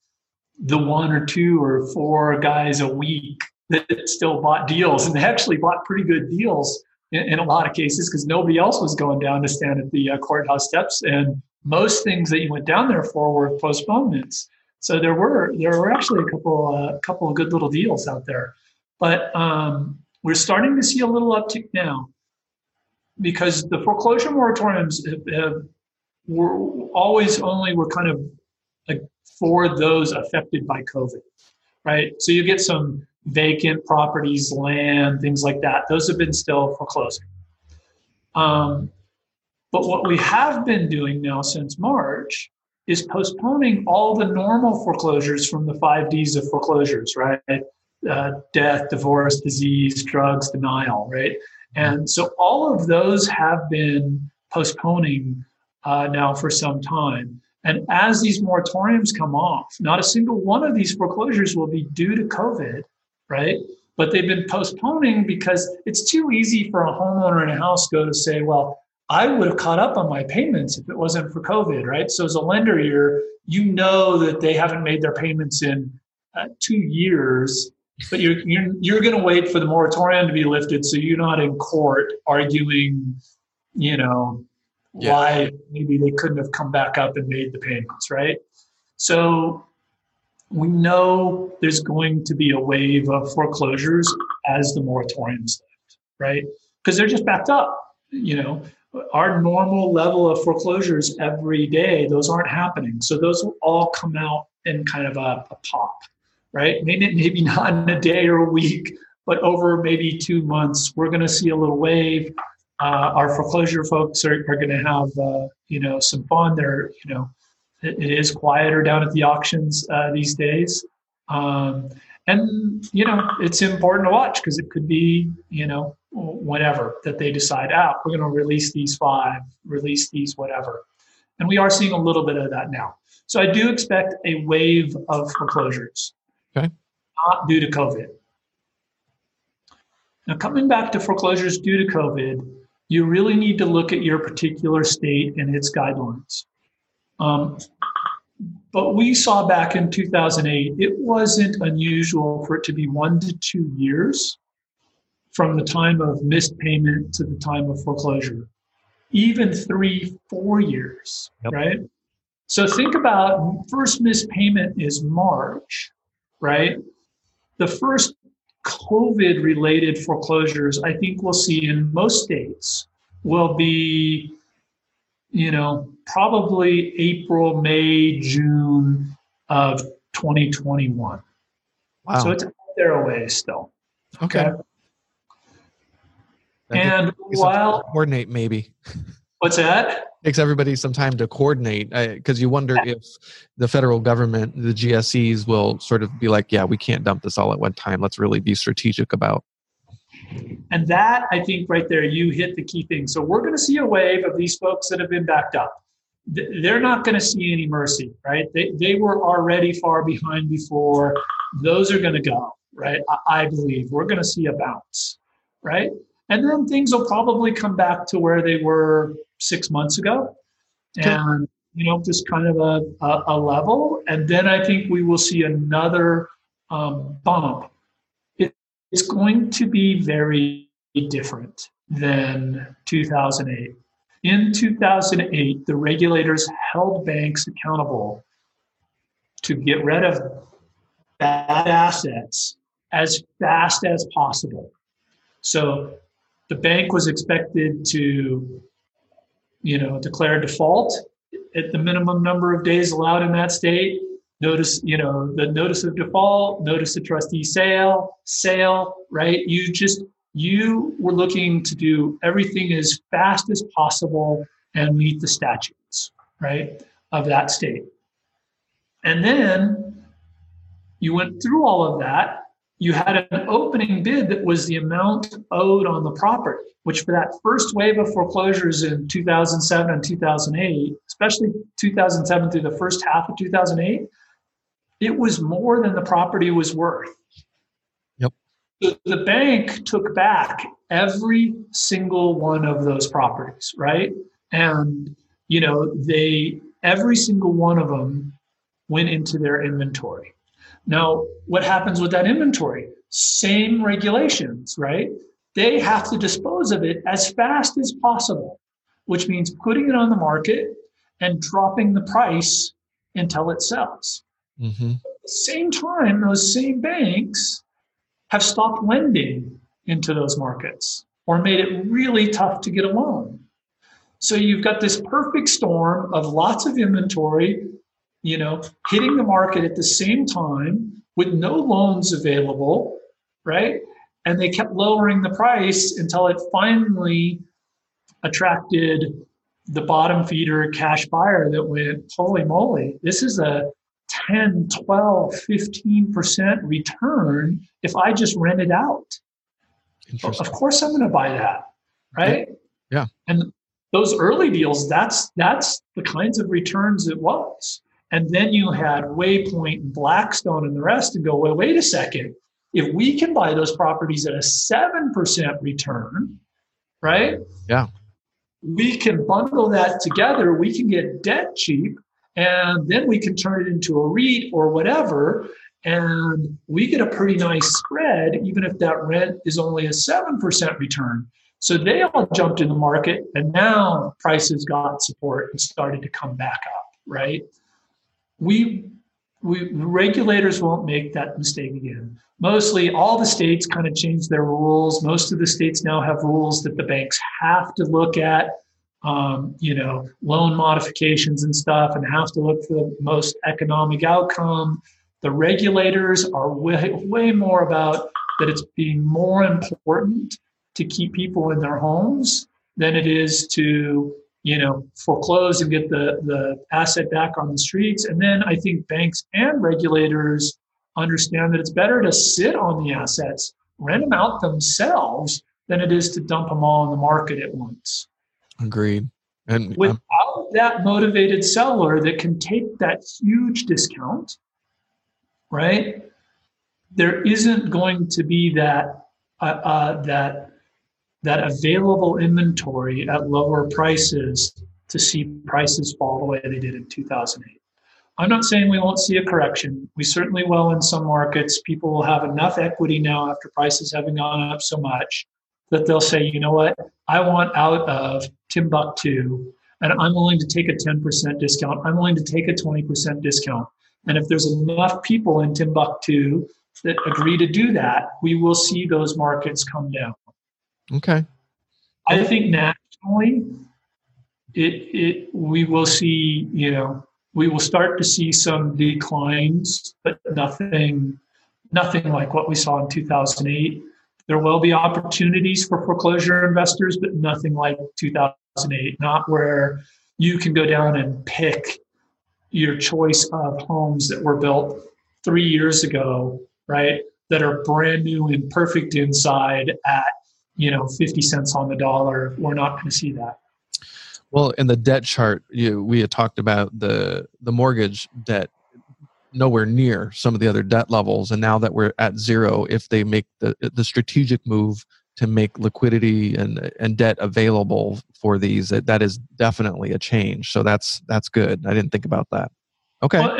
the one or two or four guys a week that still bought deals, and they actually bought pretty good deals in, in a lot of cases because nobody else was going down to stand at the uh, courthouse steps, and most things that you went down there for were postponements. So there were there were actually a couple a uh, couple of good little deals out there, but um, we're starting to see a little uptick now because the foreclosure moratoriums have, have, were always only were kind of like for those affected by COVID, right? So you get some vacant properties, land, things like that. Those have been still foreclosing. Um, but what we have been doing now since March is postponing all the normal foreclosures from the five Ds of foreclosures, right? Uh, death, divorce, disease, drugs, denial, right? And so all of those have been postponing uh, now for some time. And as these moratoriums come off, not a single one of these foreclosures will be due to COVID, right? But they've been postponing because it's too easy for a homeowner in a house go to say, well, I would have caught up on my payments if it wasn't for COVID, right? So as a lender here, you know that they haven't made their payments in uh, two years, but you're you're, you're going to wait for the moratorium to be lifted, so you're not in court arguing, you know, yeah. why maybe they couldn't have come back up and made the payments, right? So we know there's going to be a wave of foreclosures as the moratoriums lift, right? Because they're just backed up. You know, our normal level of foreclosures every day, those aren't happening. So those will all come out in kind of a, a pop, right? Maybe, maybe not in a day or a week, but over maybe two months, we're going to see a little wave. Uh, our foreclosure folks are, are going to have, uh, you know, some fun. They're, you know, it, is quieter down at the auctions uh, these days. Um, and, you know, it's important to watch because it could be, you know, whatever that they decide out. Oh, we're going to release these five, release these whatever. And we are seeing a little bit of that now. So I do expect a wave of foreclosures. Okay. Not due to COVID. Now, coming back to foreclosures due to COVID, you really need to look at your particular state and its guidelines. Um, but we saw back in 2008, it wasn't unusual for it to be one to two years from the time of missed payment to the time of foreclosure, even three, four years, yep. right? So think about first missed payment is March, right? The first COVID related foreclosures I think we'll see in most states will be you know, probably April, May, June of 2021. Wow. So it's out there a ways still. Okay. okay? And while coordinate maybe. What's that? Takes everybody some time to coordinate because you wonder yeah. if the federal government, the GSEs, will sort of be like, "Yeah, we can't dump this all at one time. Let's really be strategic about and that, I think, right there, you hit the key thing. So we're going to see a wave of these folks that have been backed up. They're not going to see any mercy, right? They, they were already far behind before. Those are going to go, right? I, I believe we're going to see a bounce, right? And then things will probably come back to where they were six months ago. And you know, just kind of a, a, a level. And then I think we will see another um, bump. It, it's going to be very different than 2008. In 2008, the regulators held banks accountable to get rid of bad assets as fast as possible. So the bank was expected to, you know, declare default at the minimum number of days allowed in that state. Notice, you know, the notice of default, notice of trustee sale, sale, right? You just you were looking to do everything as fast as possible and meet the statutes, right, of that state. And then you went through all of that. You had an opening bid that was the amount owed on the property, which for that first wave of foreclosures in 2007 and 2008, especially 2007 through the first half of 2008, it was more than the property was worth. The bank took back every single one of those properties, right? And, you know, they, every single one of them went into their inventory. Now, what happens with that inventory? Same regulations, right? They have to dispose of it as fast as possible, which means putting it on the market and dropping the price until it sells. Mm-hmm. At the same time, those same banks have stopped lending into those markets or made it really tough to get a loan. So you've got this perfect storm of lots of inventory, you know, hitting the market at the same time with no loans available, right? And they kept lowering the price until it finally attracted the bottom feeder cash buyer that went, holy moly, this is a 10, 12, 15% return if I just rent it out. Of course I'm going to buy that, right? Yeah. And those early deals, that's that's the kinds of returns it was. And then you had Waypoint and Blackstone and the rest and go, well, wait a second. If we can buy those properties at a 7% return, right? Yeah. We can bundle that together. We can get debt cheap and then we can turn it into a REIT or whatever. And we get a pretty nice spread, even if that rent is only a 7% return. So they all jumped in the market, and now prices got support and started to come back up, right? We, we regulators won't make that mistake again. Mostly, all the states kind of changed their rules. Most of the states now have rules that the banks have to look at, um, you know, loan modifications and stuff, and have to look for the most economic outcome. The regulators are way, way more about that it's being more important to keep people in their homes than it is to you know foreclose and get the the asset back on the streets and then i think banks and regulators understand that it's better to sit on the assets rent them out themselves than it is to dump them all in the market at once agreed and without um, that motivated seller that can take that huge discount right there isn't going to be that uh, uh, that that available inventory at lower prices to see prices fall the way they did in 2008. I'm not saying we won't see a correction. We certainly will in some markets. People will have enough equity now after prices having gone up so much that they'll say, you know what, I want out of Timbuktu and I'm willing to take a 10% discount. I'm willing to take a 20% discount. And if there's enough people in Timbuktu that agree to do that, we will see those markets come down. Okay. I think nationally, it it we will see. You know, we will start to see some declines, but nothing nothing like what we saw in 2008. There will be opportunities for foreclosure investors, but nothing like 2008. Not where you can go down and pick your choice of homes that were built three years ago, right? That are brand new and perfect inside at you know 50 cents on the dollar we're not going to see that well in the debt chart you, we had talked about the the mortgage debt nowhere near some of the other debt levels. And now that we're at zero if they make the the strategic move to make liquidity and and debt available for these that, that is definitely a change. So that's that's good. I didn't think about that. Okay. Well,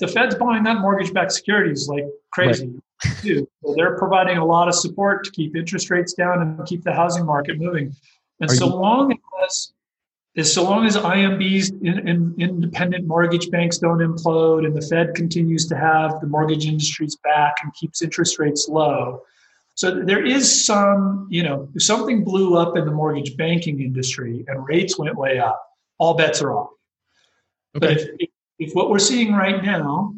the fed's buying that mortgage-backed securities like crazy right. too. So they're providing a lot of support to keep interest rates down and keep the housing market moving. And Are so you- long as is so long as IMBs, in, in, independent mortgage banks, don't implode, and the Fed continues to have the mortgage industry's back and keeps interest rates low. So there is some, you know, if something blew up in the mortgage banking industry and rates went way up, all bets are off. Okay. But if, if, if what we're seeing right now,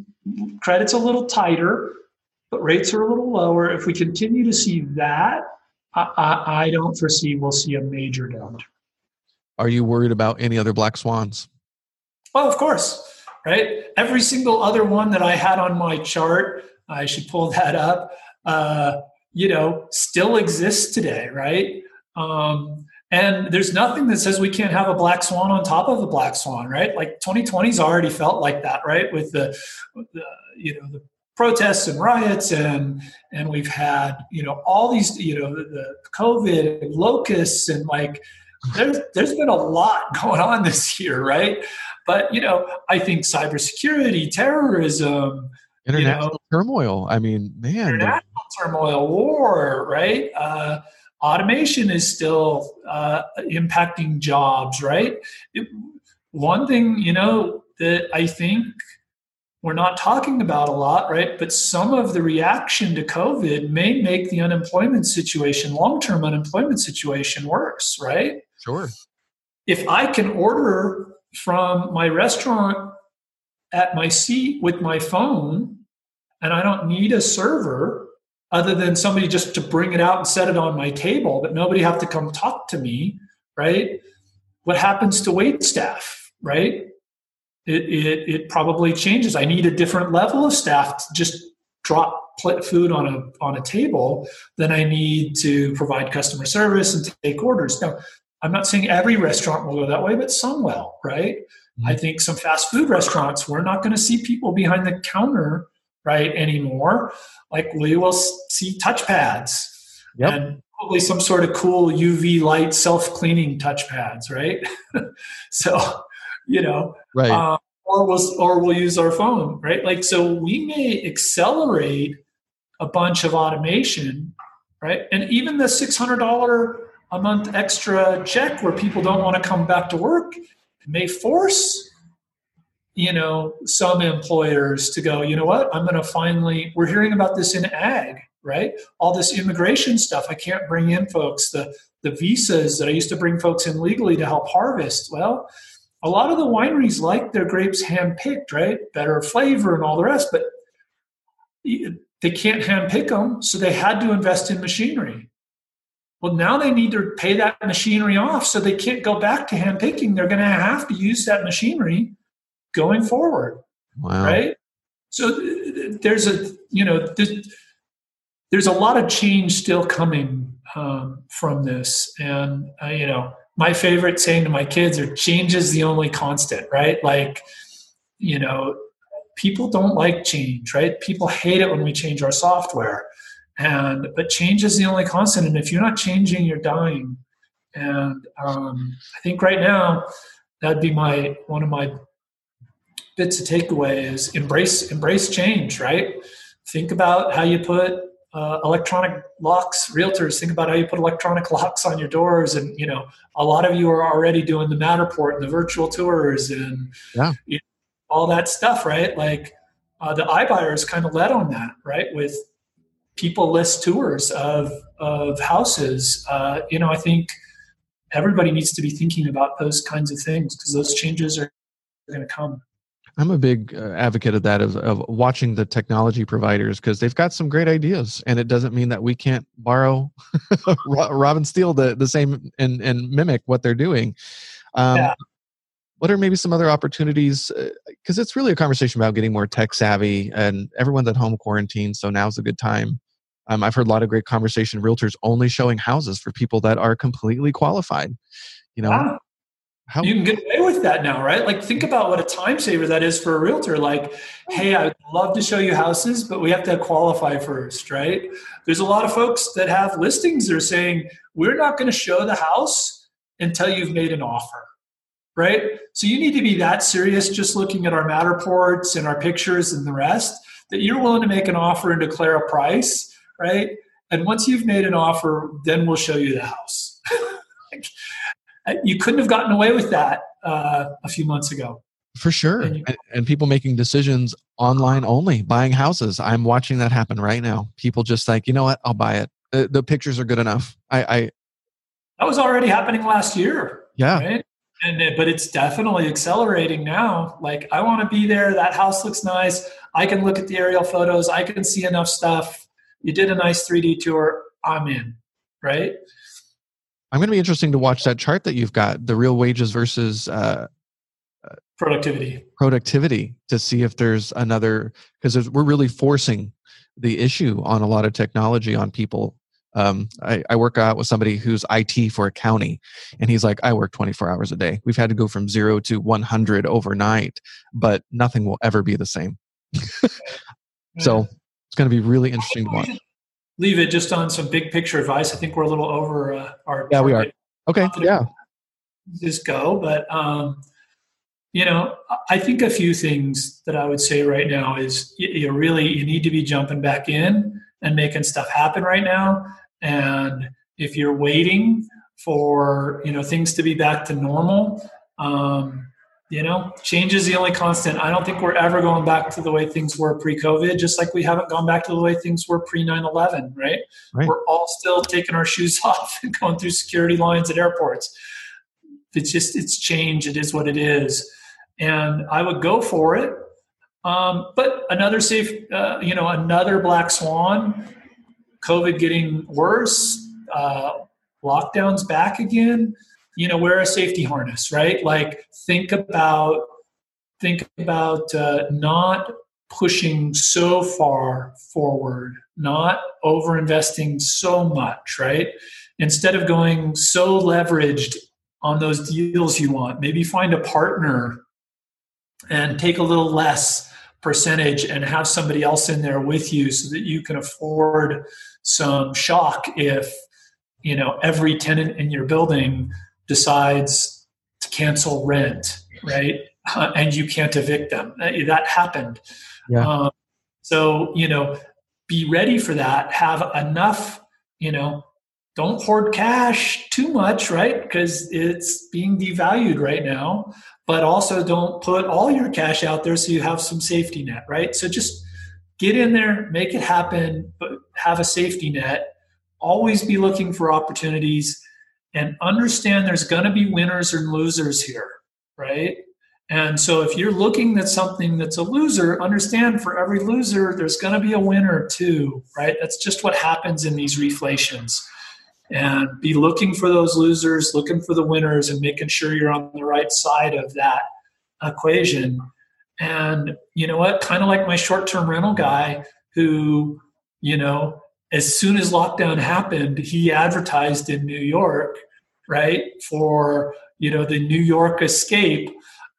credit's a little tighter, but rates are a little lower. If we continue to see that, I, I, I don't foresee we'll see a major downturn. Are you worried about any other black swans? Oh, of course, right? Every single other one that I had on my chart, I should pull that up, uh, you know, still exists today, right? Um, and there's nothing that says we can't have a black swan on top of a black swan, right? Like 2020's already felt like that, right? With the, the you know, the protests and riots and and we've had you know all these you know the, the covid and locusts and like there's there's been a lot (laughs) going on this year, right? But you know, I think cybersecurity, terrorism, international you know, turmoil. I mean, man, international turmoil, war, right? Uh, automation is still uh, impacting jobs, right? It, one thing, you know, that I think we're not talking about a lot, right? But some of the reaction to COVID may make the unemployment situation, long term unemployment situation, worse, right? Sure. If I can order from my restaurant at my seat with my phone and I don't need a server other than somebody just to bring it out and set it on my table, but nobody have to come talk to me, right? What happens to wait staff, right? It, it, it probably changes. I need a different level of staff to just drop food on a on a table than I need to provide customer service and take orders. Now, I'm not saying every restaurant will go that way, but some will, right? Mm-hmm. I think some fast food restaurants, we're not going to see people behind the counter, right, anymore. Like we will see touchpads yep. and probably some sort of cool UV light self cleaning touchpads, right? (laughs) so, you know, right. Uh, or we'll, or we'll use our phone, right? Like, so we may accelerate a bunch of automation, right? And even the $600 a month extra check where people don't want to come back to work may force you know some employers to go you know what? I'm going to finally we're hearing about this in ag right? All this immigration stuff. I can't bring in folks. The the visas that i used to bring folks in legally to help harvest. Well a lot of the wineries like their grapes hand picked right? Better flavor and all the rest but they can't hand pick them so they had to invest in machinery well, now they need to pay that machinery off so they can't go back to hand picking. They're going to have to use that machinery going forward. Wow. Right? So there's a, you know, there's, there's a lot of change still coming um, from this. And, uh, you know, my favorite saying to my kids are change is the only constant, right? Like, you know, people don't like change, right? People hate it when we change our software and but change is the only constant. And if you're not changing you're dying and um, i think right now that'd be my one of my bits of takeaway is embrace embrace change right? Think about how you put uh, electronic locks realtors think about how you put electronic locks on your doors. And you know a lot of you are already doing the matterport and the virtual tours and yeah. you know, all that stuff right? Like uh, the iBuyers kind of led on that right? With people list tours of of houses. Uh, you know, I think everybody needs to be thinking about those kinds of things because those changes are going to come. I'm a big uh, advocate of that of, of watching the technology providers because they've got some great ideas, and it doesn't mean that we can't borrow, (laughs) Robin Steele the the same and and mimic what they're doing. Um, yeah. What are maybe some other opportunities? Because uh, it's really a conversation about getting more tech savvy, and everyone's at home quarantined, so now's a good time um, I've heard a lot of great conversation. Realtors only showing houses for people that are completely qualified. You know, wow. How? You can get away with that now, right? Like, think about what a time saver that is for a realtor. Like, hey, I'd love to show you houses, but we have to qualify first, right? There's a lot of folks that have listings that are saying, we're not going to show the house until you've made an offer, right? So you need to be that serious just looking at our Matterports and our pictures and the rest that you're willing to make an offer and declare a price, right? And once you've made an offer, then we'll show you the house. (laughs) you couldn't have gotten away with that uh, a few months ago. For sure. And, and, and, people making decisions online only, buying houses. I'm watching that happen right now. People just like, you know what, I'll buy it. The, the pictures are good enough. I, I that was already happening last year. Yeah. Right? And but it's definitely accelerating now. Like I want to be there. That house looks nice. I can look at the aerial photos. I can see enough stuff. You did a nice 3D tour. I'm in. Right. I'm going to be interesting to watch that chart that you've got, the real wages versus uh, productivity. Productivity to see if there's another because we're really forcing the issue on a lot of technology on people. Um, I, I, work out with somebody who's IT for a county, and he's like, I work 24 hours a day. We've had to go from zero to 100 overnight, but nothing will ever be the same. (laughs) so it's going to be really interesting to watch leave it just on some big picture advice. I think we're a little over uh, our. Yeah, we are. Okay. Yeah. Just go, but um, you know, I think a few things that I would say right now is you, you really you need to be jumping back in and making stuff happen right now. And if you're waiting for you know things to be back to normal, um, you know change is the only constant. I don't think we're ever going back to the way things were pre-covid just like we haven't gone back to the way things were pre-9-11 right, right. we're all still taking our (laughs) shoes off and going through security lines at airports. It's just it's change it is what it is. And i would go for it. Um, but another safe uh, you know another black swan covid getting worse uh, lockdowns back again you know wear a safety harness right? Like think about think about uh, not pushing so far forward not over investing so much right? Instead of going so leveraged on those deals you want maybe find a partner and take a little less percentage and have somebody else in there with you so that you can afford some shock if you know every tenant in your building decides to cancel rent, right? Uh, and you can't evict them. Uh, that happened. Yeah. Um, so, you know, be ready for that. Have enough, you know, don't hoard cash too much, right? Because it's being devalued right now. But also don't put all your cash out there so you have some safety net, right? So just get in there, make it happen, but have a safety net. Always be looking for opportunities and understand there's going to be winners and losers here, right? And so if you're looking at something that's a loser, understand for every loser, there's going to be a winner too, right? That's just what happens in these reflations. And be looking for those losers, looking for the winners, and making sure you're on the right side of that equation. And you know what? Kind of like my short term rental guy who, you know, as soon as lockdown happened, he advertised in New York, right, for you know the New York escape,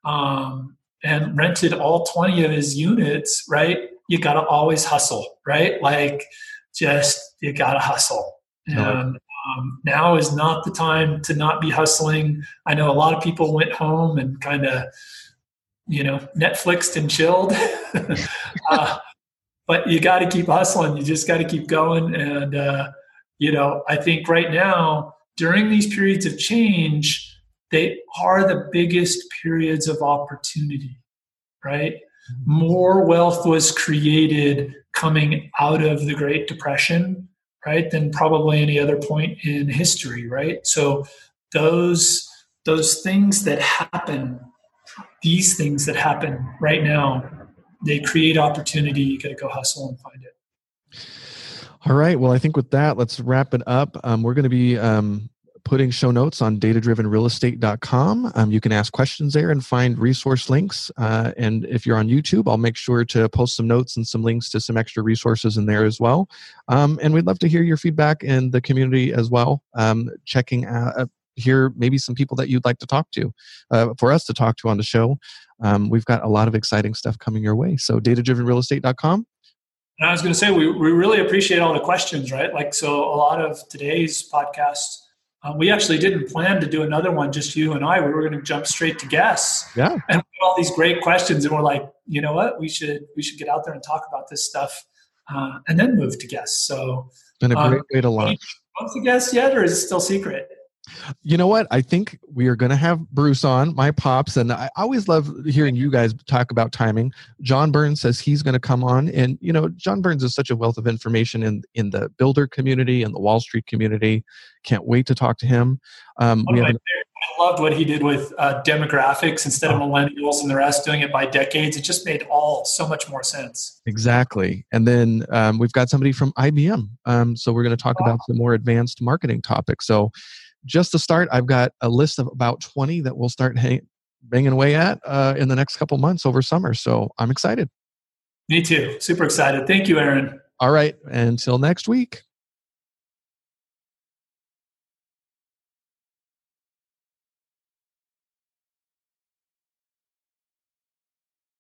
um, and rented all twenty of his units. Right, you got to always hustle, right? Like, just you got to hustle. And um, now is not the time to not be hustling. I know a lot of people went home and kind of, you know, Netflixed and chilled. (laughs) uh, but you got to keep hustling. You just got to keep going. And, uh, you know, I think right now, during these periods of change, they are the biggest periods of opportunity, right? Mm-hmm. More wealth was created coming out of the Great Depression, right, than probably any other point in history, right? So those those things that happen, these things that happen right now they create opportunity. You got to go hustle and find it. All right. Well, I think with that, let's wrap it up. Um, we're going to be um, putting show notes on datadrivenrealestate.com. Um, you can ask questions there and find resource links. Uh, and if you're on YouTube, I'll make sure to post some notes and some links to some extra resources in there as well. Um, and we'd love to hear your feedback in the community as well. Um, checking out, uh, hear maybe some people that you'd like to talk to, uh, for us to talk to on the show. Um, we've got a lot of exciting stuff coming your way. So datadrivenrealestate.com. And I was going to say, we, we really appreciate all the questions, right? Like, so a lot of today's podcast, uh, we actually didn't plan to do another one, just you and I. We were going to jump straight to guests. Yeah. And all these great questions. And we're like, you know what? We should, we should get out there and talk about this stuff uh, and then move to guests. So, been a great um, way to launch. Want to guess yet, or is it still secret? You know what? I think we are going to have Bruce on, my pops, and I always love hearing you guys talk about timing. John Burns says he's going to come on, and you know, John Burns is such a wealth of information in in the builder community and the Wall Street community. Can't wait to talk to him. Um, we have I loved what he did with uh, demographics instead of oh. millennials and the rest doing it by decades. It just made all so much more sense. Exactly. And then um, we've got somebody from IBM. Um, so we're going to talk wow. about some more advanced marketing topics. So just to start, I've got a list of about 20 that we'll start hang- banging away at uh, in the next couple months over summer. So I'm excited. Me too. Super excited. Thank you, Aaron. All right. Until next week.